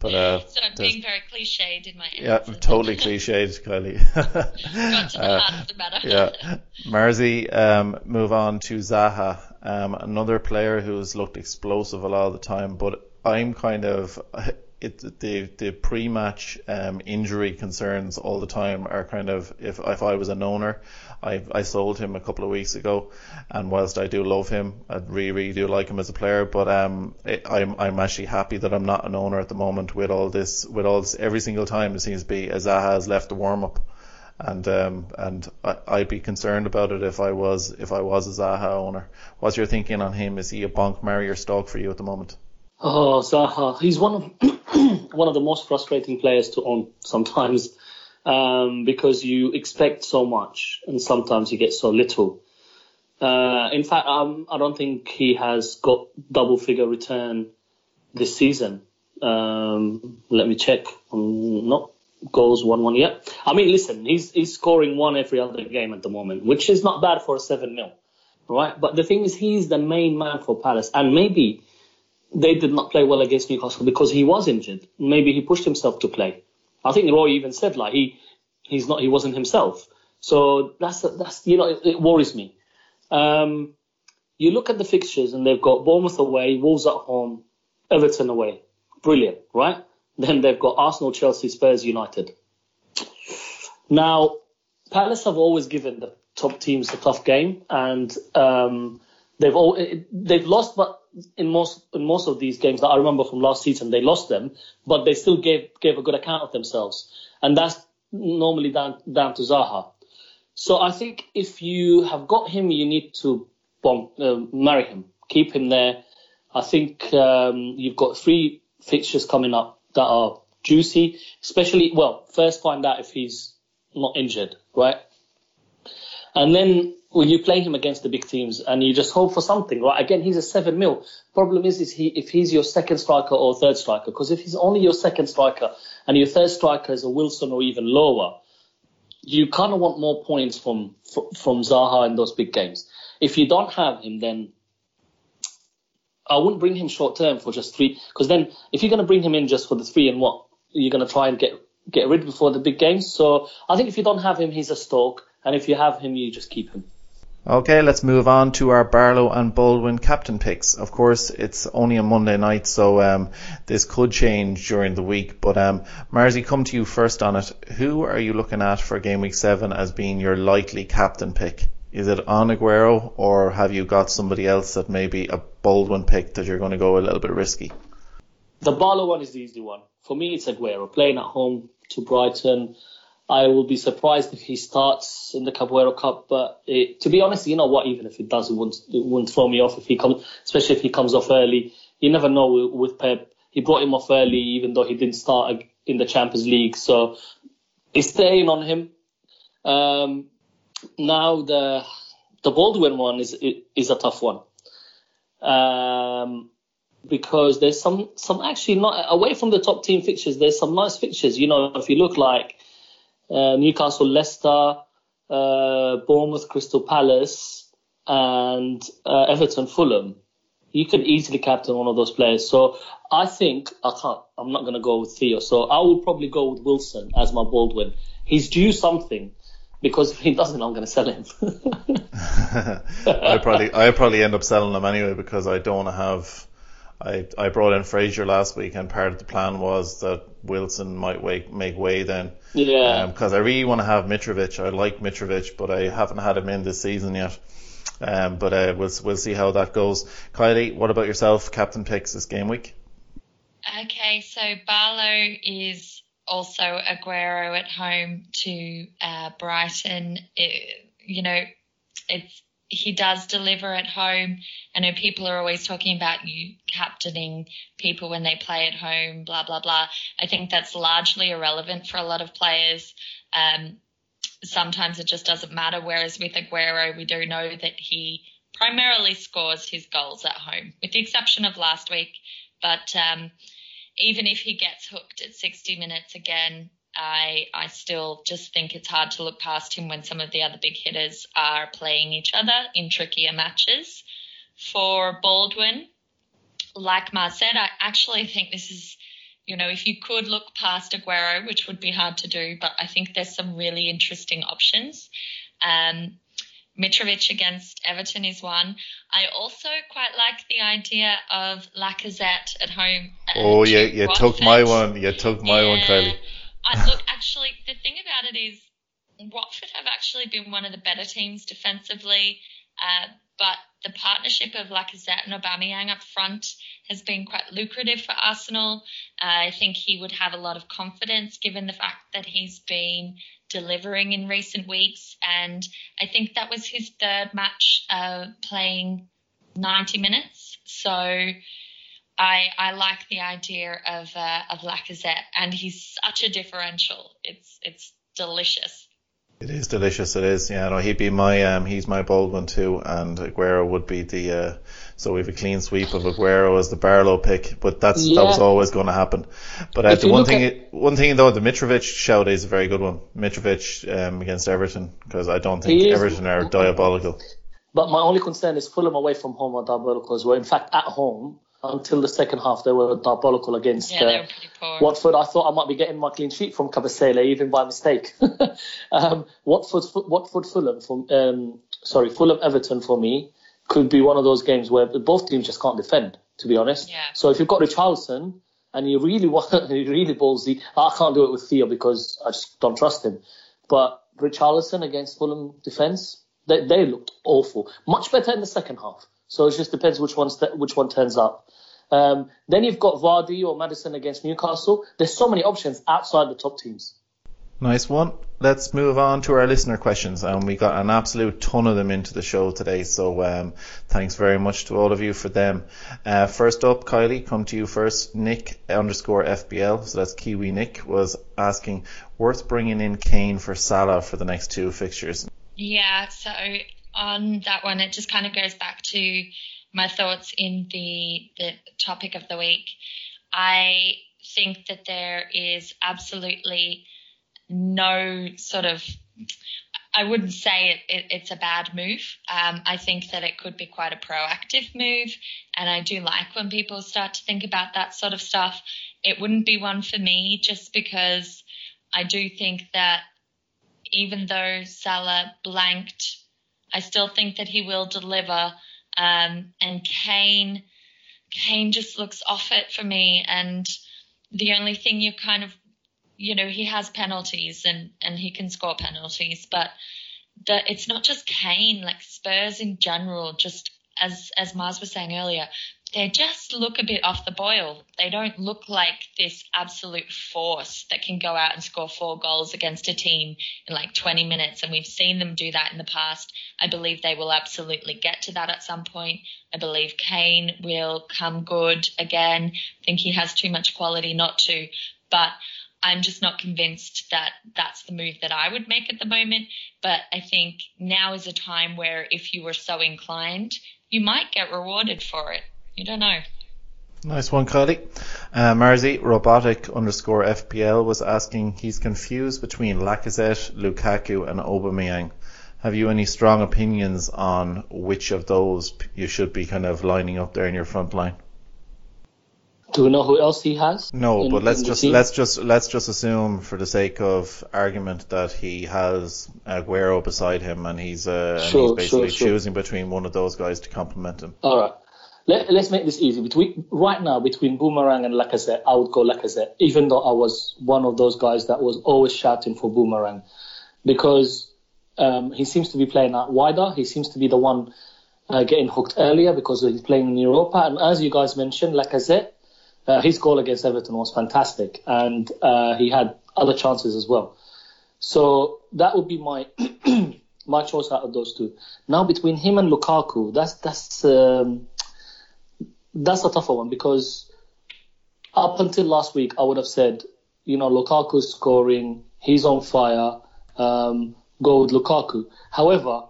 But uh, So I'm being very cliched in my yeah, totally cliched, Kylie. Got to the Uh, heart of the matter. yeah. Marzi, um, move on to Zaha, um, another player who's looked explosive a lot of the time, but I'm kind of, it, the, the pre-match, um, injury concerns all the time are kind of, if, if I was an owner, I, I sold him a couple of weeks ago, and whilst I do love him, I really, really do like him as a player, but, um, it, I'm, I'm actually happy that I'm not an owner at the moment with all this, with all this, every single time it seems to be, as has left the warm-up and um, and I, I'd be concerned about it if I was if I was a Zaha owner. What's your thinking on him? Is he a bonk, marry or stalk for you at the moment? Oh, Zaha. He's one of one of the most frustrating players to own sometimes um, because you expect so much and sometimes you get so little. Uh, in fact, um, I don't think he has got double figure return this season. Um, let me check. Um, not goals one one. Yeah. I mean, listen, he's he's scoring one every other game at the moment, which is not bad for a seven 0 right? But the thing is, he's the main man for Palace, and maybe they did not play well against Newcastle because he was injured. Maybe he pushed himself to play. I think Roy even said like he he's not he wasn't himself. So that's that's you know it, it worries me. Um, you look at the fixtures and they've got Bournemouth away, Wolves at home, Everton away. Brilliant, right? Then they've got Arsenal, Chelsea, Spurs, United. Now, Palace have always given the top teams a tough game, and um, they've all they've lost, but in most in most of these games that I remember from last season, they lost them, but they still gave gave a good account of themselves, and that's normally down down to Zaha. So I think if you have got him, you need to bomb, uh, marry him, keep him there. I think um, you've got three fixtures coming up that are juicy, especially well, first find out if he's not injured, right? And then when you play him against the big teams and you just hope for something, right? Again, he's a seven mil. Problem is, is he if he's your second striker or third striker? Because if he's only your second striker and your third striker is a Wilson or even lower, you kind of want more points from from Zaha in those big games. If you don't have him, then I wouldn't bring him short term for just three. Because then, if you're going to bring him in just for the three and what, you're going to try and get get rid before the big games. So I think if you don't have him, he's a Stoke. And if you have him, you just keep him. Okay, let's move on to our Barlow and Baldwin captain picks. Of course, it's only a Monday night, so um, this could change during the week. But um, Marzi, come to you first on it. Who are you looking at for game week seven as being your likely captain pick? Is it on Aguero, or have you got somebody else that may be a Baldwin pick that you're going to go a little bit risky? The Barlow one is the easy one. For me, it's Aguero playing at home to Brighton. I will be surprised if he starts in the Carabao Cup. But it, to be honest, you know what? Even if it does, it wouldn't, it wouldn't throw me off if he comes, especially if he comes off early. You never know with, with Pep. He brought him off early, even though he didn't start in the Champions League. So it's staying on him. Um, now the the Baldwin one is is a tough one. Um, because there's some some actually not away from the top team fixtures. There's some nice fixtures. You know, if you look like uh, Newcastle, Leicester, uh, Bournemouth, Crystal Palace, and uh, Everton, Fulham. You could easily captain one of those players. So I think I can't. I'm not going to go with Theo. So I will probably go with Wilson as my Baldwin. He's due something because if he doesn't, I'm going to sell him. I probably I probably end up selling him anyway because I don't want to have I, I brought in Fraser last week, and part of the plan was that Wilson might wake, make way then. Yeah. Because um, I really want to have Mitrovic. I like Mitrovic, but I haven't had him in this season yet. Um, but uh, we'll we'll see how that goes. Kylie, what about yourself? Captain picks this game week. Okay, so Barlow is also Aguero at home to uh, Brighton. It, you know, it's he does deliver at home. I know people are always talking about you captaining people when they play at home, blah, blah, blah. I think that's largely irrelevant for a lot of players. Um, sometimes it just doesn't matter. Whereas with Aguero, we do know that he primarily scores his goals at home, with the exception of last week. But um, even if he gets hooked at 60 minutes again, I I still just think it's hard to look past him when some of the other big hitters are playing each other in trickier matches. For Baldwin, like Mar said, I actually think this is, you know, if you could look past Aguero, which would be hard to do, but I think there's some really interesting options. Um, Mitrovic against Everton is one. I also quite like the idea of Lacazette at home. Oh, yeah, you took my one. You took my yeah. one, Kylie. I, look, actually, the thing about it is Watford have actually been one of the better teams defensively, uh, but the partnership of Lacazette and Aubameyang up front has been quite lucrative for Arsenal. Uh, I think he would have a lot of confidence given the fact that he's been delivering in recent weeks, and I think that was his third match uh, playing 90 minutes. So I I like the idea of uh, of Lacazette, and he's such a differential. It's it's delicious. It is delicious. It is. Yeah, no, he'd be my um, he's my bold one too, and Aguero would be the. Uh, so we have a clean sweep of Aguero as the Barlow pick, but that's yeah. that was always going to happen. But uh, the one thing, at, one thing though, the Mitrovic shout is a very good one. Mitrovic um, against Everton, because I don't think Everton are diabolical. But my only concern is Fulham away from home are diabolical as well. In fact, at home until the second half, they were diabolical against yeah, uh, Watford. I thought I might be getting my clean sheet from Kabasele, even by mistake. um, Watford, Watford, Fulham, from, um, sorry, Fulham, Everton for me could be one of those games where both teams just can't defend. To be honest, yeah. so if you've got Richarlison and you really want, you really ballsy, I can't do it with Theo because I just don't trust him. But Richarlison against Fulham defense, they, they looked awful. Much better in the second half. So it just depends which one which one turns up. Um, then you've got Vardy or Maddison against Newcastle. There's so many options outside the top teams. Nice one. Let's move on to our listener questions. And um, we got an absolute ton of them into the show today. So um, thanks very much to all of you for them. Uh, first up, Kylie, come to you first. Nick underscore FPL, so that's Kiwi Nick, was asking, worth bringing in Kane for Salah for the next two fixtures? Yeah, so on that one, it just kind of goes back to my thoughts in the the topic of the week. I think that there is absolutely no sort of I wouldn't say it, it, it's a bad move. Um, I think that it could be quite a proactive move, and I do like when people start to think about that sort of stuff. It wouldn't be one for me just because I do think that even though Salah blanked, I still think that he will deliver. Um, and Kane, Kane just looks off it for me, and the only thing you kind of you know, he has penalties and, and he can score penalties, but the, it's not just Kane, like Spurs in general, just as, as Mars was saying earlier, they just look a bit off the boil. They don't look like this absolute force that can go out and score four goals against a team in like 20 minutes. And we've seen them do that in the past. I believe they will absolutely get to that at some point. I believe Kane will come good again. I think he has too much quality not to, but I'm just not convinced that that's the move that I would make at the moment. But I think now is a time where if you were so inclined, you might get rewarded for it. You don't know. Nice one, Kylie. Uh, Marzi, robotic underscore FPL was asking, he's confused between Lacazette, Lukaku and Aubameyang. Have you any strong opinions on which of those you should be kind of lining up there in your front line? Do we know who else he has? No, in, but let's just let's just let's just assume, for the sake of argument, that he has Aguero beside him, and he's uh, sure, and he's basically sure, sure. choosing between one of those guys to complement him. All right. Let, us make this easy. Between right now, between Boomerang and Lacazette, I would go Lacazette, even though I was one of those guys that was always shouting for Boomerang, because um, he seems to be playing out wider. He seems to be the one uh, getting hooked earlier because he's playing in Europa. And as you guys mentioned, Lacazette uh, his goal against Everton was fantastic, and uh, he had other chances as well. So that would be my my choice out of those two. Now between him and Lukaku, that's that's um, that's a tougher one because up until last week, I would have said, you know, Lukaku's scoring, he's on fire, um, go with Lukaku. However,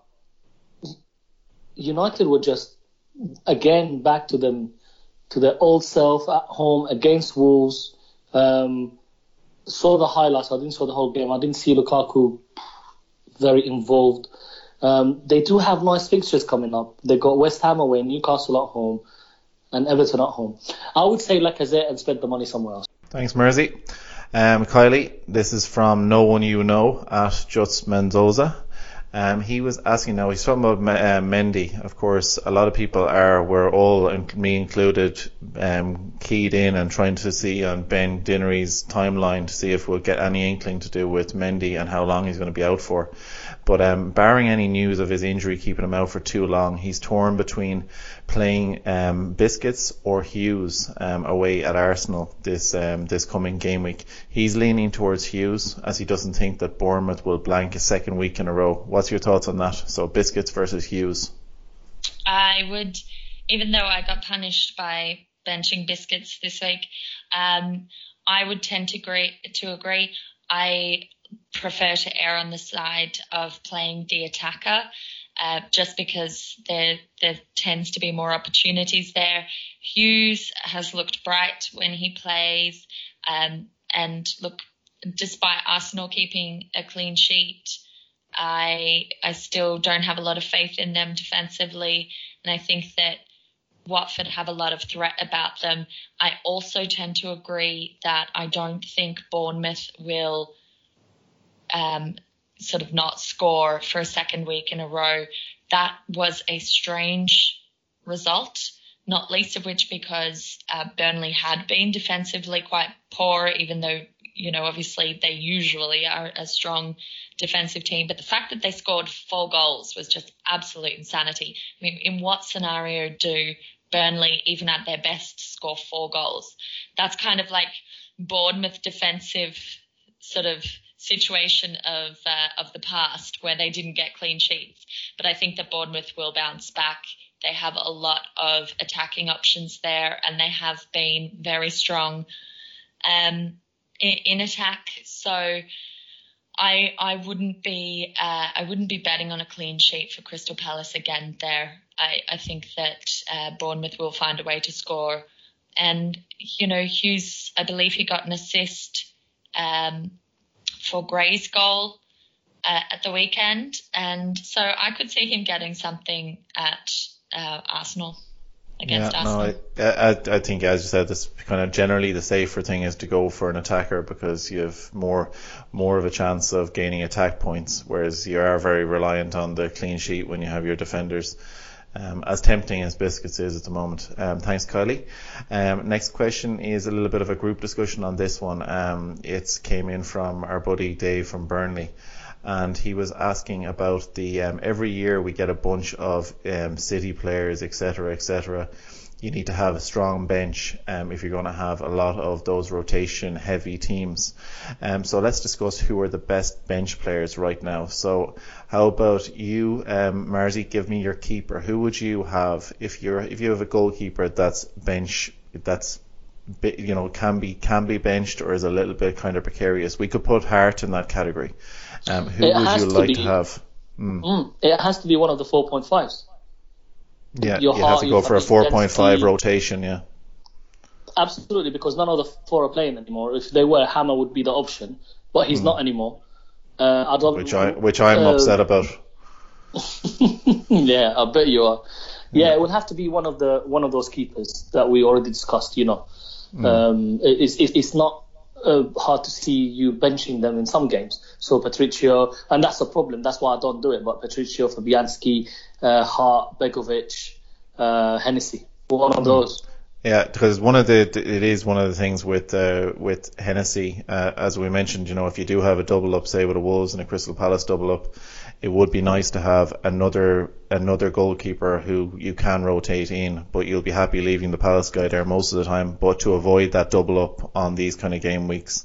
United were just again back to them to their old self at home against Wolves. Um, saw the highlights. I didn't saw the whole game. I didn't see Lukaku very involved. Um, they do have nice fixtures coming up. They've got West Ham away, Newcastle at home, and Everton at home. I would say Lacazette and spend the money somewhere else. Thanks, Mersey. Um, Kylie, this is from no one you know at Just Mendoza. Um, he was asking now, he's talking about uh, Mendy. Of course, a lot of people are, we're all, me included, um, keyed in and trying to see on Ben Dinnery's timeline to see if we'll get any inkling to do with Mendy and how long he's going to be out for. But um, barring any news of his injury keeping him out for too long, he's torn between playing um, Biscuits or Hughes um, away at Arsenal this um, this coming game week. He's leaning towards Hughes as he doesn't think that Bournemouth will blank a second week in a row. What's your thoughts on that? So Biscuits versus Hughes. I would, even though I got punished by benching Biscuits this week, um, I would tend to agree. To agree, I prefer to err on the side of playing the attacker. Uh, just because there there tends to be more opportunities there. Hughes has looked bright when he plays, um, and look, despite Arsenal keeping a clean sheet, I I still don't have a lot of faith in them defensively, and I think that Watford have a lot of threat about them. I also tend to agree that I don't think Bournemouth will um, sort of not score for a second week in a row. That was a strange result, not least of which because uh, Burnley had been defensively quite poor, even though, you know, obviously they usually are a strong defensive team. But the fact that they scored four goals was just absolute insanity. I mean, in what scenario do Burnley, even at their best, score four goals? That's kind of like Bournemouth defensive sort of situation of uh, of the past where they didn't get clean sheets. But I think that Bournemouth will bounce back. They have a lot of attacking options there, and they have been very strong um, in, in attack. So I I wouldn't be uh, I wouldn't be betting on a clean sheet for Crystal Palace again there. I, I think that uh, Bournemouth will find a way to score. And you know Hughes, I believe he got an assist um, for Gray's goal uh, at the weekend, and so I could see him getting something at uh, Arsenal against yeah, Arsenal. no, I, I, I think as you said, this kind of generally the safer thing is to go for an attacker because you have more more of a chance of gaining attack points, whereas you are very reliant on the clean sheet when you have your defenders. Um, as tempting as biscuits is at the moment. Um, thanks, Kylie. Um, next question is a little bit of a group discussion on this one. Um, it came in from our buddy Dave from Burnley and he was asking about the um, every year we get a bunch of um, city players, etc., etc. You need to have a strong bench um, if you're going to have a lot of those rotation heavy teams. Um, so let's discuss who are the best bench players right now. So how about you, um, Marzi? Give me your keeper. Who would you have if you're if you have a goalkeeper that's bench that's you know can be can be benched or is a little bit kind of precarious? We could put Hart in that category. Um, who It would you to like be- to have? Mm, it has to be one of the 4.5s. Yeah, you have to go for a 4.5 rotation. Yeah. Absolutely, because none of the four are playing anymore. If they were, Hamer would be the option, but he's not anymore. Uh, I don't. Hmm. Which I which I'm uh, upset about. yeah, I bet you are. Yeah, it would have to be one of the one of those keepers that we already discussed. You know, Hmm. um, it- it's it, it's not uh, hard to see you benching them in some games. So Patricio, and that's the problem. That's why I don't do it. But Patricio, Fabianski, uh, Hart, Begovic, uh, Hennessy, one of those. Yeah, because one of the it is one of the things with uh, with Hennessy, uh, as we mentioned, you know, if you do have a double up, say with a Wolves and a Crystal Palace double up, it would be nice to have another another goalkeeper who you can rotate in, but you'll be happy leaving the Palace guy there most of the time. But to avoid that double up on these kind of game weeks,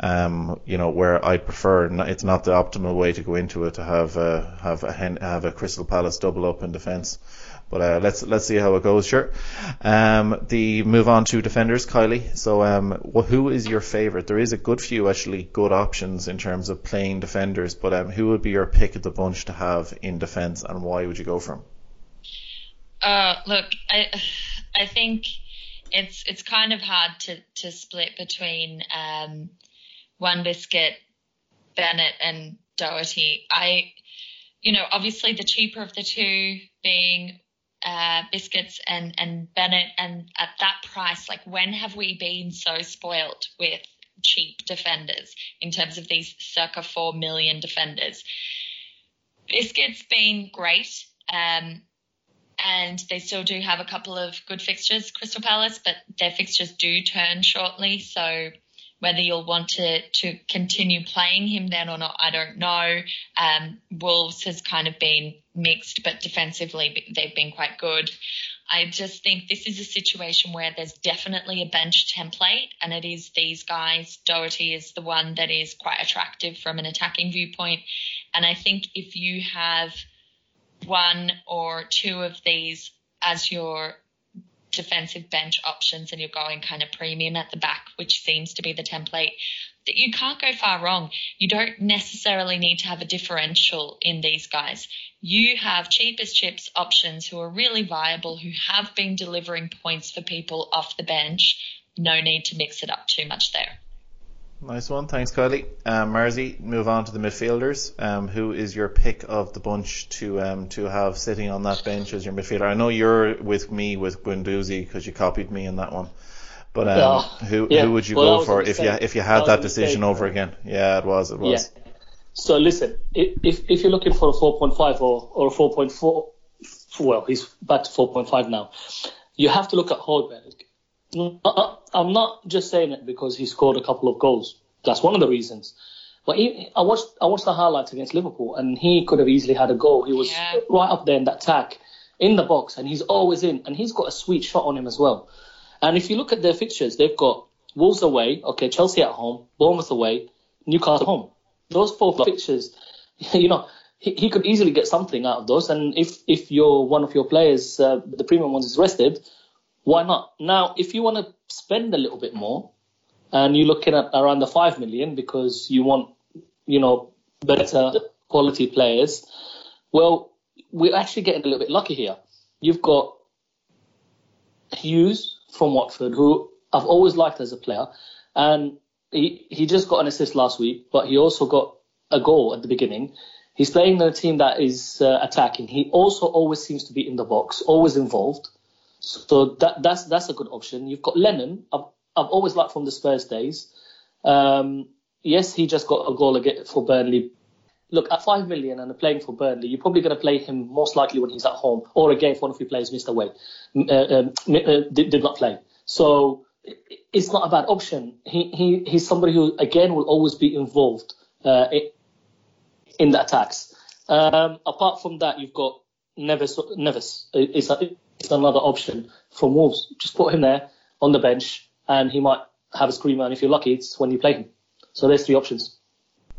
um, you know, where I prefer it's not the optimal way to go into it to have uh, have a have a Crystal Palace double up in defence. But uh, let's let's see how it goes. Sure. Um, the move on to defenders, Kylie. So, um, wh- who is your favourite? There is a good few actually good options in terms of playing defenders, but um, who would be your pick of the bunch to have in defence, and why would you go for him? Uh, look, I I think it's it's kind of hard to, to split between um, Wan-Bissaka, Bennett and Doherty. I, you know, obviously the cheaper of the two being uh, biscuits and and Bennett, and at that price, like when have we been so spoilt with cheap defenders in terms of these circa four million defenders? Biscuits been great. Um, and they still do have a couple of good fixtures, Crystal Palace, but their fixtures do turn shortly. So whether you'll want to, to continue playing him then or not, I don't know. Um, Wolves has kind of been mixed, but defensively they've been quite good. I just think this is a situation where there's definitely a bench template, and it is these guys. Doherty is the one that is quite attractive from an attacking viewpoint. And I think if you have one or two of these as your defensive bench options and you're going kind of premium at the back, which seems to be the template, that you can't go far wrong. You don't necessarily need to have a differential in these guys. You have cheapest chips options who are really viable, who have been delivering points for people off the bench. No need to mix it up too much there. Nice one, thanks, Kylie. Um, Marzi, move on to the midfielders. Um, who is your pick of the bunch to um, to have sitting on that bench as your midfielder? I know you're with me with Guendouzi because you copied me in that one. But um, who Yeah. who would you Well, go for if you if you had was that decision over right? again? Yeah, it was. It was. Yeah. So listen, if if you're looking for a 4.5 or or a 4.4, well, he's back to 4.5 now. You have to look at Holberg. Uh, I'm not just saying it because he scored a couple of goals. That's one of the reasons. But he, I watched I watched the highlights against Liverpool, and he could have easily had a goal. He was Yeah. right up there in that tack, in the box, and he's always in, and he's got a sweet shot on him as well. And if you look at their fixtures, they've got Wolves away, okay, Chelsea at home, Bournemouth away, Newcastle home. those four fixtures, you know, he, he could easily get something out of those. And if if you're one of your players, uh, the premium ones is rested, why not? Now, if you want to spend a little bit more, and you're looking at around the five million because you want, you know, better quality players, well, we're actually getting a little bit lucky here. You've got Hughes from Watford, who I've always liked as a player, and he he just got an assist last week, but he also got a goal at the beginning. He's playing in a team that is uh, attacking. He also always seems to be in the box, always involved. So that that's that's a good option. You've got Lennon. I've I've always liked from the Spurs days. Um, yes, he just got a goal again for Burnley. Look, at five million and playing for Burnley, you're probably going to play him most likely when he's at home, or again if one of your players missed away, uh, um, uh, did, did not play. So it's not a bad option. He he he's somebody who again will always be involved uh, in the attacks. Um, apart from that, you've got Neves. Neves is, is another option from Wolves. Just put him there on the bench, and he might have a screamer. And if you're lucky, it's when you play him. So there's three options.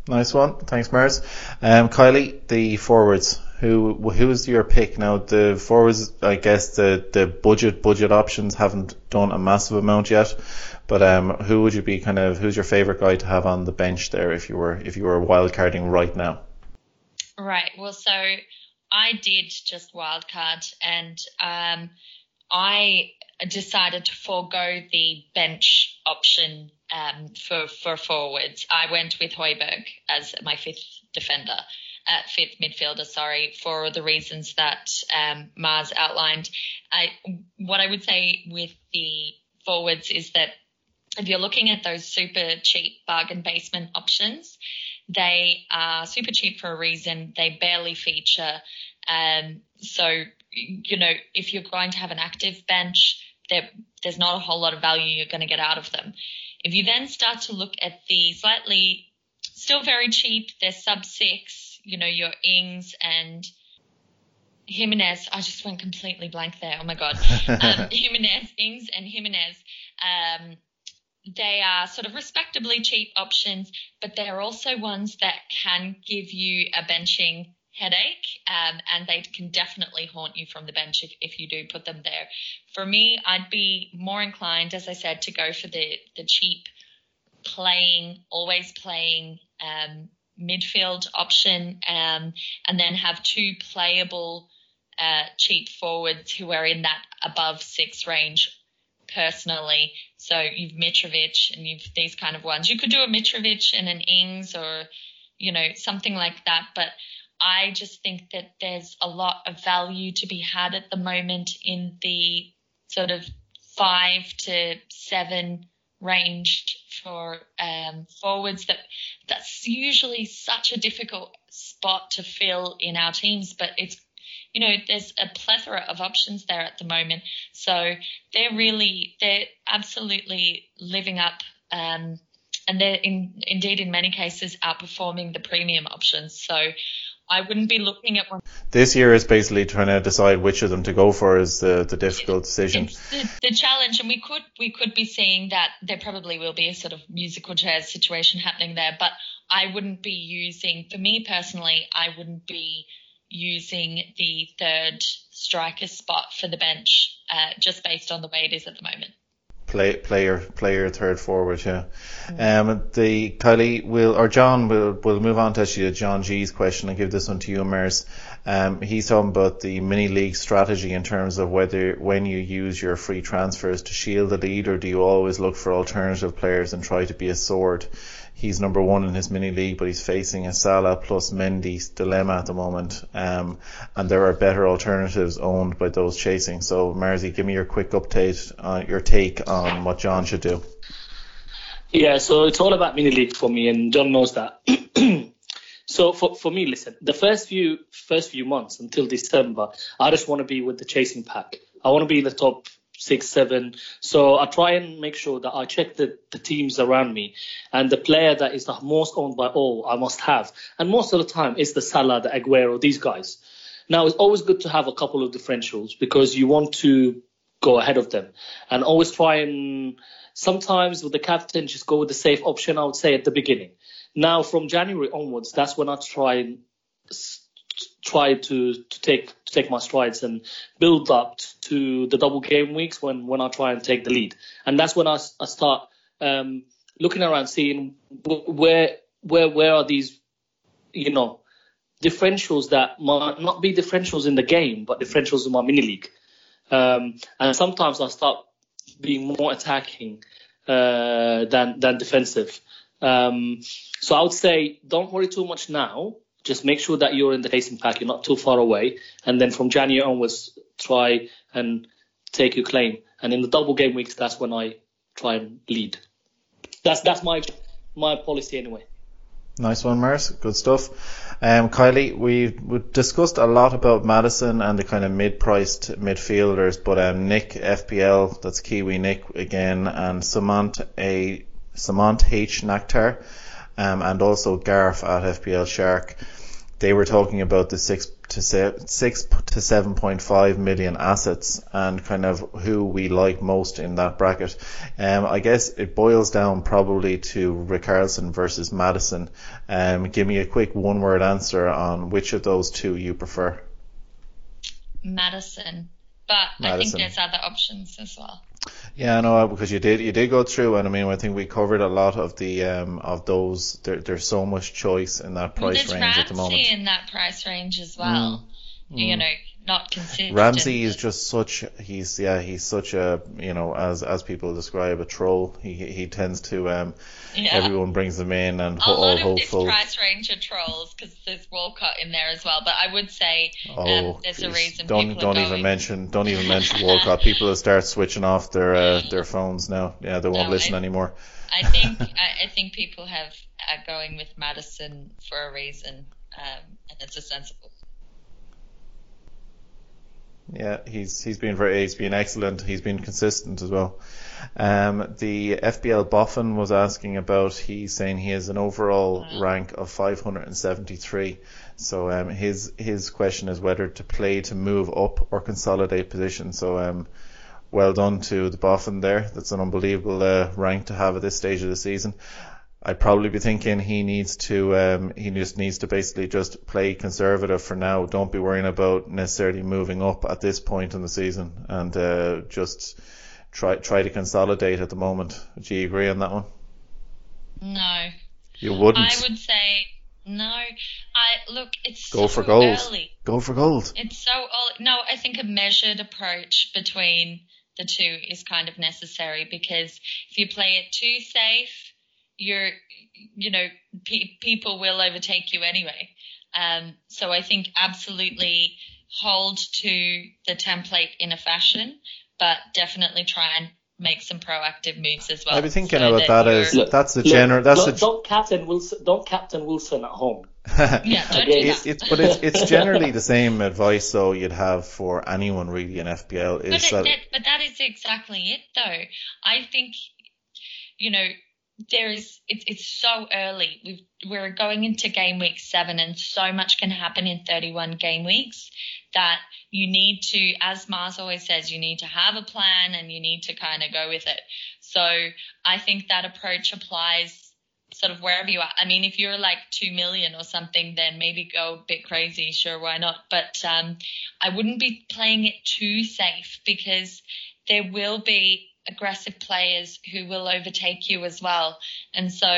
Nice one. Thanks, Mars. Um, Kylie, the forwards. Who who's your pick now? The forwards, I guess the the budget budget options haven't done a massive amount yet, but um, who would you be kind of who's your favorite guy to have on the bench there if you were if you were wildcarding right now? Right. Well, so I did just wildcard, and um, I decided to forego the bench option um, for for forwards. I went with Højbjerg as my fifth defender, uh, fifth midfielder. Sorry, for the reasons that um, Mars outlined. I, what I would say with the forwards is that if you're looking at those super cheap bargain basement options, they are super cheap for a reason. They barely feature. Um, so, you know, if you're going to have an active bench, there, there's not a whole lot of value you're going to get out of them. If you then start to look at the slightly, still very cheap, they're sub six, you know, your Ings and Jimenez. I just went completely blank there. Oh my God. Um, Jimenez, Ings and Jimenez. Um, they are sort of respectably cheap options, but they're also ones that can give you a benching headache, um, and they can definitely haunt you from the bench if, if you do put them there. For me, I'd be more inclined, as I said, to go for the the cheap playing, always playing um, midfield option, um, and then have two playable uh, cheap forwards who are in that above six range personally. So you've Mitrovic and you've these kind of ones. You could do a Mitrovic and an Ings or, you know, something like that. But I just think that there's a lot of value to be had at the moment in the sort of five to seven range for um, forwards that that's usually such a difficult spot to fill in our teams but it's you know, there's a plethora of options there at the moment. So they're really, they're absolutely living up, um, and they're in, indeed in many cases outperforming the premium options. So I wouldn't be looking at one. This year is basically trying to decide which of them to go for is the, the difficult decision. The, the, challenge, and we could we could be seeing that there probably will be a sort of musical chairs situation happening there, but I wouldn't be using, for me personally, I wouldn't be using the third striker spot for the bench, uh, just based on the way it is at the moment. Play, player, player, third forward, yeah. Mm-hmm. Um, the Kylie will or John will will move on to actually John G's question and give this one to you, Mers. Um, he's talking about the mini league strategy in terms of whether when you use your free transfers to shield the lead, or do you always look for alternative players and try to be a sword? he's number one in his mini league, but he's facing a Salah plus Mendy dilemma at the moment. Um, and there are better alternatives owned by those chasing. So, Marzi, give me your quick update, your take on what John should do. Yeah, so it's all about mini league for me, and John knows that. so for, for me, listen, the first few first few months until December, I just want to be with the chasing pack. I want to be in the top six, seven. So I try and make sure that I check the, the teams around me and the player that is the most owned by all I must have. And most of the time it's the Salah, the Aguero, these guys. Now it's always good to have a couple of differentials because you want to go ahead of them and always try and sometimes with the captain just go with the safe option I would say at the beginning. Now from January onwards, that's when I try try to, to take to take my strides and build up to the double game weeks when when I try and take the lead, and that's when I start um, looking around, seeing where where where are these, you know, differentials that might not be differentials in the game, but differentials in my mini league. Um, and sometimes I start being more attacking uh, than than defensive. Um, so I would say don't worry too much now. Just make sure that you're in the racing pack, you're not too far away, and then from January onwards, try and take your claim. And in the double game weeks, that's when I try and lead. That's that's my my policy anyway. Nice one, Mars. Good stuff. Um, Kylie, we we discussed a lot about Maddison and the kind of mid-priced midfielders, but um, Nick FPL, that's Kiwi Nick again, and Samant a Samant H Nakhtar, um, and also Garth at FPL Shark. They were talking about the six to se- six to seven point five million assets and kind of who we like most in that bracket. Um, I guess it boils down probably to Richarlison versus Maddison. Um, give me a quick one word answer on which of those two you prefer. Maddison. But I think there's other options as well. Yeah, I know because you did you did go through, and I mean I think we covered a lot of the um of those. There, there's so much choice in that price there's range at the moment. Mm. in that price range as well. You know, not consistent. Ramsey is just such he's yeah he's such a you know as as people describe a troll. He he tends to um yeah. everyone brings them in and a ho- all lot of hopeful. this price range of trolls because there's Walcott in there as well. But I would say Oh, um, there's a reason don't don't even mention don't even mention Walcott. People will start switching off their uh, their phones now. Yeah, they won't No, listen I- anymore. I think I, I think people have are going with Maddison for a reason, um, and it's a sensible. Yeah, he's he's been very he's been excellent. He's been consistent as well. Um, the FPL Boffin was asking about. He's saying he has an overall rank of 573. So um, his his question is whether to play to move up or consolidate position. So um, well done to the Boffin there. That's an unbelievable uh, rank to have at this stage of the season. I'd probably be thinking he needs to um, he just needs to basically just play conservative for now. Don't be worrying about necessarily moving up at this point in the season, and uh, just try try to consolidate at the moment. Do you agree on that one? No, You wouldn't I would say no. I look, it's go so for gold. early. Go for gold. It's so early. No, I think a measured approach between the two is kind of necessary because if you play it too safe, you're, you know, pe- people will overtake you anyway. Um, so I think absolutely hold to the template in a fashion, but definitely try and make some proactive moves as well. I'd be thinking so about that you're- as that's the general. That's don't, the don't captain Wilson. Don't captain Wilson at home. yeah, don't do that. It's, it's but it's it's generally the same advice though you'd have for anyone really in FPL But, is it, that that, but that is exactly it, though. I think, you know, there is. It's it's so early. We've, we're going into game week seven, and so much can happen in 31 game weeks that you need to, as Mars always says, you need to have a plan and you need to kind of go with it. So I think that approach applies sort of wherever you are. I mean, if you're like two million or something, then maybe go a bit crazy. Sure, why not? But um, I wouldn't be playing it too safe because there will be aggressive players who will overtake you as well. And so,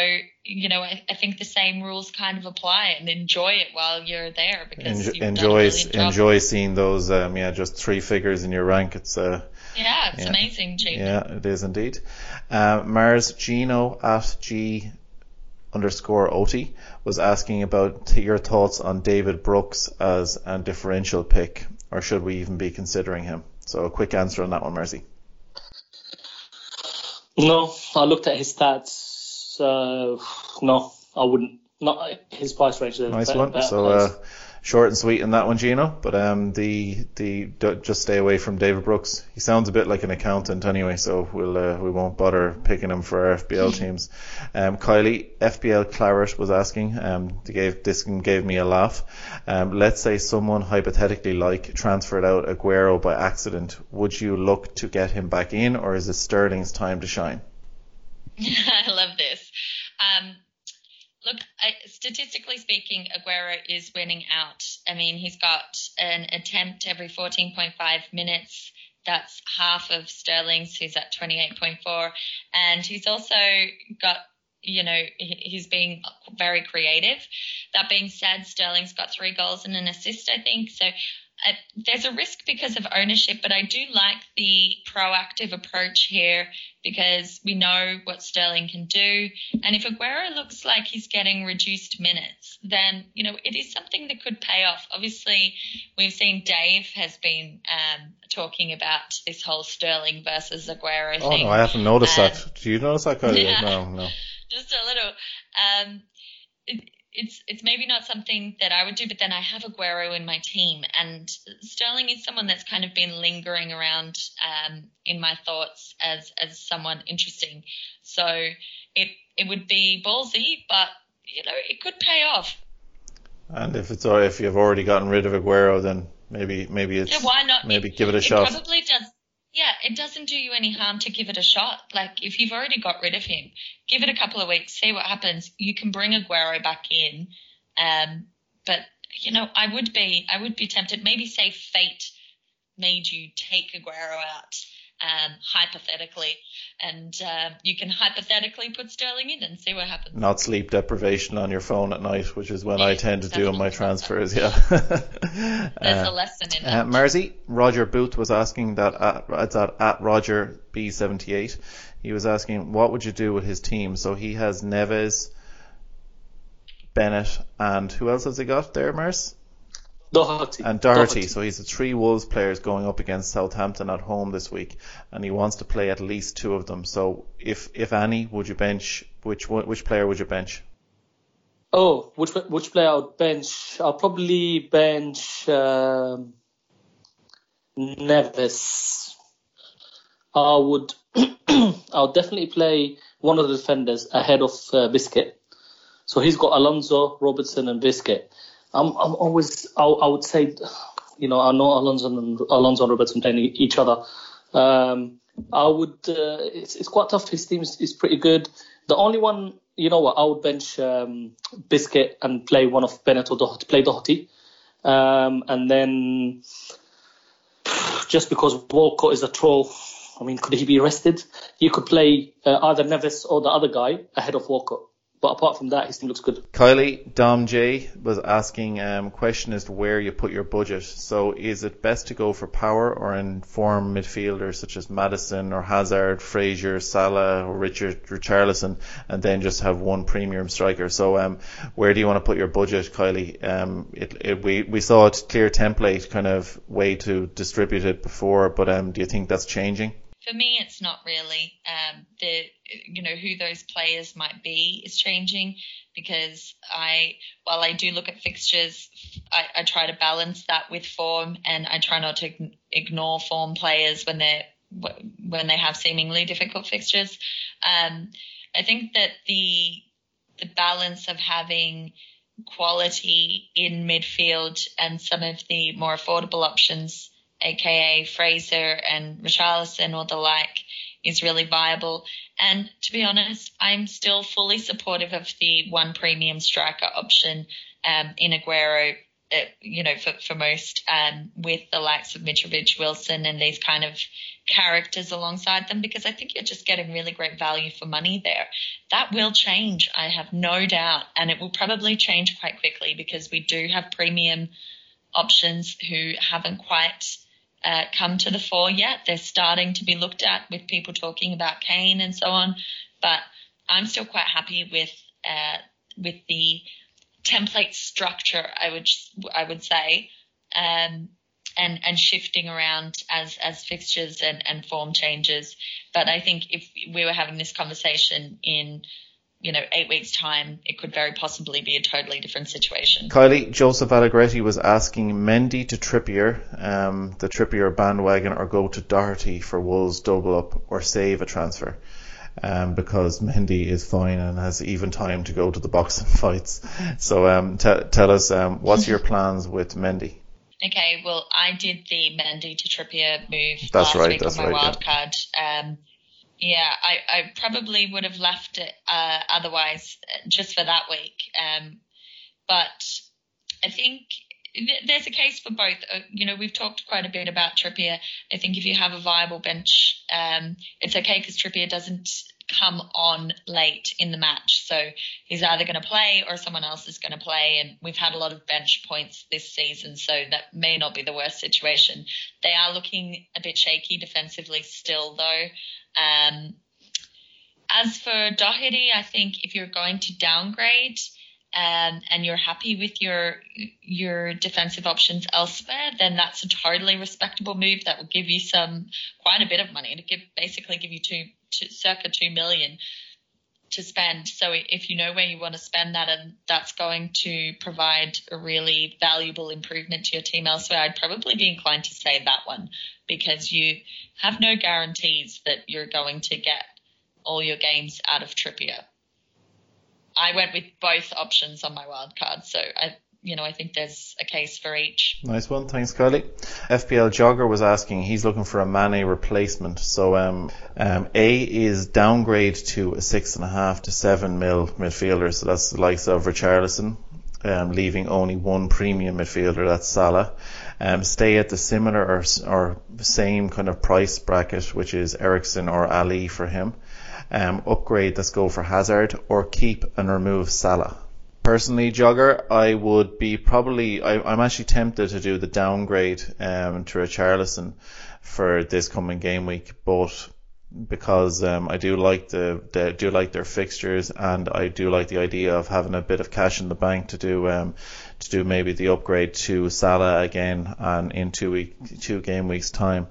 you know, I, I think the same rules kind of apply and enjoy it while you're there because enjoy you've done a enjoy, job. enjoy seeing those um yeah just three figures in your rank. It's uh Yeah, it's Yeah. amazing. Yeah, it is indeed. Uh, Mars Gino at G underscore OT was asking about your thoughts on David Brooks as a differential pick, or should we even be considering him? So a quick answer on that one, Mercy. No, I looked at his stats. Uh, no, I wouldn't. Not his price range. is Nice better- one. better So uh, short and sweet in that one, Gino. But um, the the just stay away from David Brooks. He sounds a bit like an accountant anyway, so we'll uh, we won't bother picking him for our FPL teams. Um, Kylie FPL Claret was asking. Um, they gave this gave me a laugh. Um, let's say someone hypothetically like transferred out Aguero by accident. Would you look to get him back in, or is it Sterling's time to shine? I love this. Um, Look, I, statistically speaking, Aguero is winning out. I mean, he's got an attempt every 14.5 minutes. That's half of Sterling's, who's at 28.4. And he's also got, you know, he's being very creative. That being said, Sterling's got three goals and an assist, I think. So uh, there's a risk because of ownership, but I do like the proactive approach here because we know what Sterling can do. And if Aguero looks like he's getting reduced minutes, then, you know, it is something that could pay off. Obviously, we've seen Dave has been um, talking about this whole Sterling versus Aguero oh, thing. Oh, no, I haven't noticed um, that. Do you notice that? Yeah, no, no. Just a little. Um, it, it's it's maybe not something that I would do, but then I have Aguero in my team, and Sterling is someone that's kind of been lingering around um, in my thoughts as as someone interesting. So it it would be ballsy, but you know it could pay off. And if it's if you've already gotten rid of Aguero, then maybe maybe it's yeah, why not? maybe it, give it a it shot. Probably does yeah, it doesn't do you any harm to give it a shot. Like if you've already got rid of him, give it a couple of weeks, see what happens. You can bring Aguero back in, um, but you know, I would be, I would be tempted. Maybe say fate made you take Aguero out um, hypothetically, and uh, you can hypothetically put Sterling in and see what happens. Not sleep deprivation on your phone at night, which is when yeah, I tend to do on my transfers. Yeah. There's uh, a lesson in that. Uh, Marzi, Roger Booth was asking that at, it's at, at Roger B78. He was asking what would you do with his team. So he has Neves, Bennett, and who else has he got there, Mars? Doherty. And Doherty. Doherty. So he's the three Wolves players going up against Southampton at home this week, and he wants to play at least two of them. So if if any, would you bench which which player would you bench? Oh, which which player I would bench? I'll probably bench um, Neves. I would I'll definitely play one of the defenders ahead of uh, Biscuit. So he's got Alonso, Robertson, and Biscuit. I'm, I'm always, I, I, would say, you know, I know Alonso and Alonso and Robertson playing each other. Um, I would, uh, it's, it's quite tough. His team is, is, pretty good. The only one, you know what, I would bench um, Biscuit and play one of Bennett or Doherty, play Doherty. Um, and then just because Walcott is a troll, I mean, could he be arrested? You could play uh, either Neves or the other guy ahead of Walcott. But apart from that, his team looks good. Kylie Dom J was asking um, question as to where you put your budget. So is it best to go for power or in form midfielders such as Maddison or Hazard, Fraser, Salah or Richard Richarlison, and then just have one premium striker? So um, where do you want to put your budget, Kylie? Um, it, it, we we saw a clear template kind of way to distribute it before, but um, do you think that's changing? For me, it's not really. Um, the you know who those players might be is changing because I while I do look at fixtures, I, I try to balance that with form, and I try not to ignore form players when they're when they have seemingly difficult fixtures. Um, I think that the the balance of having quality in midfield and some of the more affordable options aka Fraser and Richarlison or the like, is really viable. And to be honest, I'm still fully supportive of the one premium striker option um, in Aguero. Uh, you know, for, for most, um, with the likes of Mitrovic, Wilson, and these kind of characters alongside them, because I think you're just getting really great value for money there. That will change, I have no doubt, and it will probably change quite quickly because we do have premium options who haven't quite uh, come to the fore yet. They're starting to be looked at with people talking about Kane and so on, but I'm still quite happy with uh, with the template structure. I would I would say. Um, and, and shifting around as, as fixtures and, and form changes. But I think if we were having this conversation in you know, eight weeks' time, it could very possibly be a totally different situation. Kylie, Joseph Allegretti was asking Mendy to Trippier, um, the Trippier bandwagon, or go to Doherty for Wolves double up or save a transfer. Um, because Mendy is fine and has even time to go to the boxing fights. So um, t- tell us, um, what's your plans with Mendy? Okay, well, I did the Mendy to Trippier move that's last right, week that's on my right, wild yeah. card. Yeah, I, I probably would have left it uh, otherwise just for that week. Um, but I think there's a case for both. Uh, you know, we've talked quite a bit about Trippier. I think if you have a viable bench, um, it's okay because Trippier doesn't come on late in the match. So he's either going to play or someone else is going to play. And we've had a lot of bench points this season, so that may not be the worst situation. They are looking a bit shaky defensively still, though. Um, as for Doherty, I think if you're going to downgrade, um, and you're happy with your your defensive options elsewhere, then that's a totally respectable move that will give you some quite a bit of money to give basically give you two, circa two million to spend. So if you know where you want to spend that and that's going to provide a really valuable improvement to your team elsewhere, I'd probably be inclined to say that one because you have no guarantees that you're going to get all your games out of Trippier. I went with both options on my wild card, so I you know, I think there's a case for each. Nice one. Thanks, Kylie. FPL Jogger was asking, he's looking for a Mane replacement. So, um, um, A is downgrade to a six and a half to seven mil midfielder. So that's the likes of Richarlison, um, leaving only one premium midfielder. That's Salah. Um, stay at the similar or, or same kind of price bracket, which is Eriksen or Alli for him um, upgrade, let's go for Hazard, or keep and remove Salah. Personally, Jogger, I would be probably, I, am actually tempted to do the downgrade um, to Richarlison for this coming game week, but because um, I do like the, the, do like their fixtures and I do like the idea of having a bit of cash in the bank to do um, to do maybe the upgrade to Salah again and in two week two game weeks time.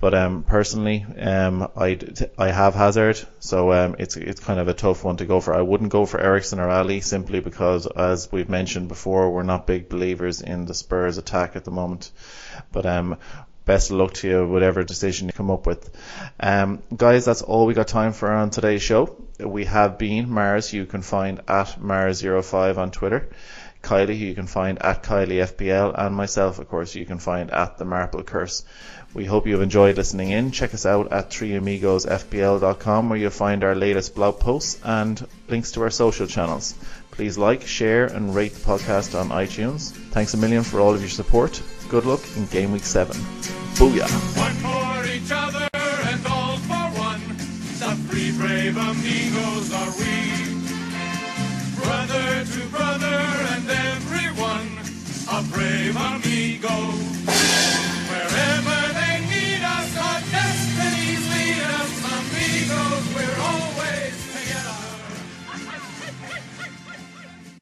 But um, personally, um, I I have Hazard, so um, it's it's kind of a tough one to go for. I wouldn't go for Eriksen or Alli simply because, as we've mentioned before, we're not big believers in the Spurs attack at the moment. But um, best of luck to you, whatever decision you come up with. Um, guys, that's all we got time for on today's show. We have been Mars, you can find at Mars05 on Twitter. Kylie, who you can find at Kylie FPL, and myself, of course, you can find at the Marple Curse. We hope you've enjoyed listening in. Check us out at 3amigosfpl.com where you'll find our latest blog posts and links to our social channels. Please like, share, and rate the podcast on iTunes. Thanks a million for all of your support. Good luck in Game Week 7. Booyah! One for each other and all for one. The three brave amigos are we brother to brother and everyone a brave amigo. Wherever they need us, our destinies lead us, amigos.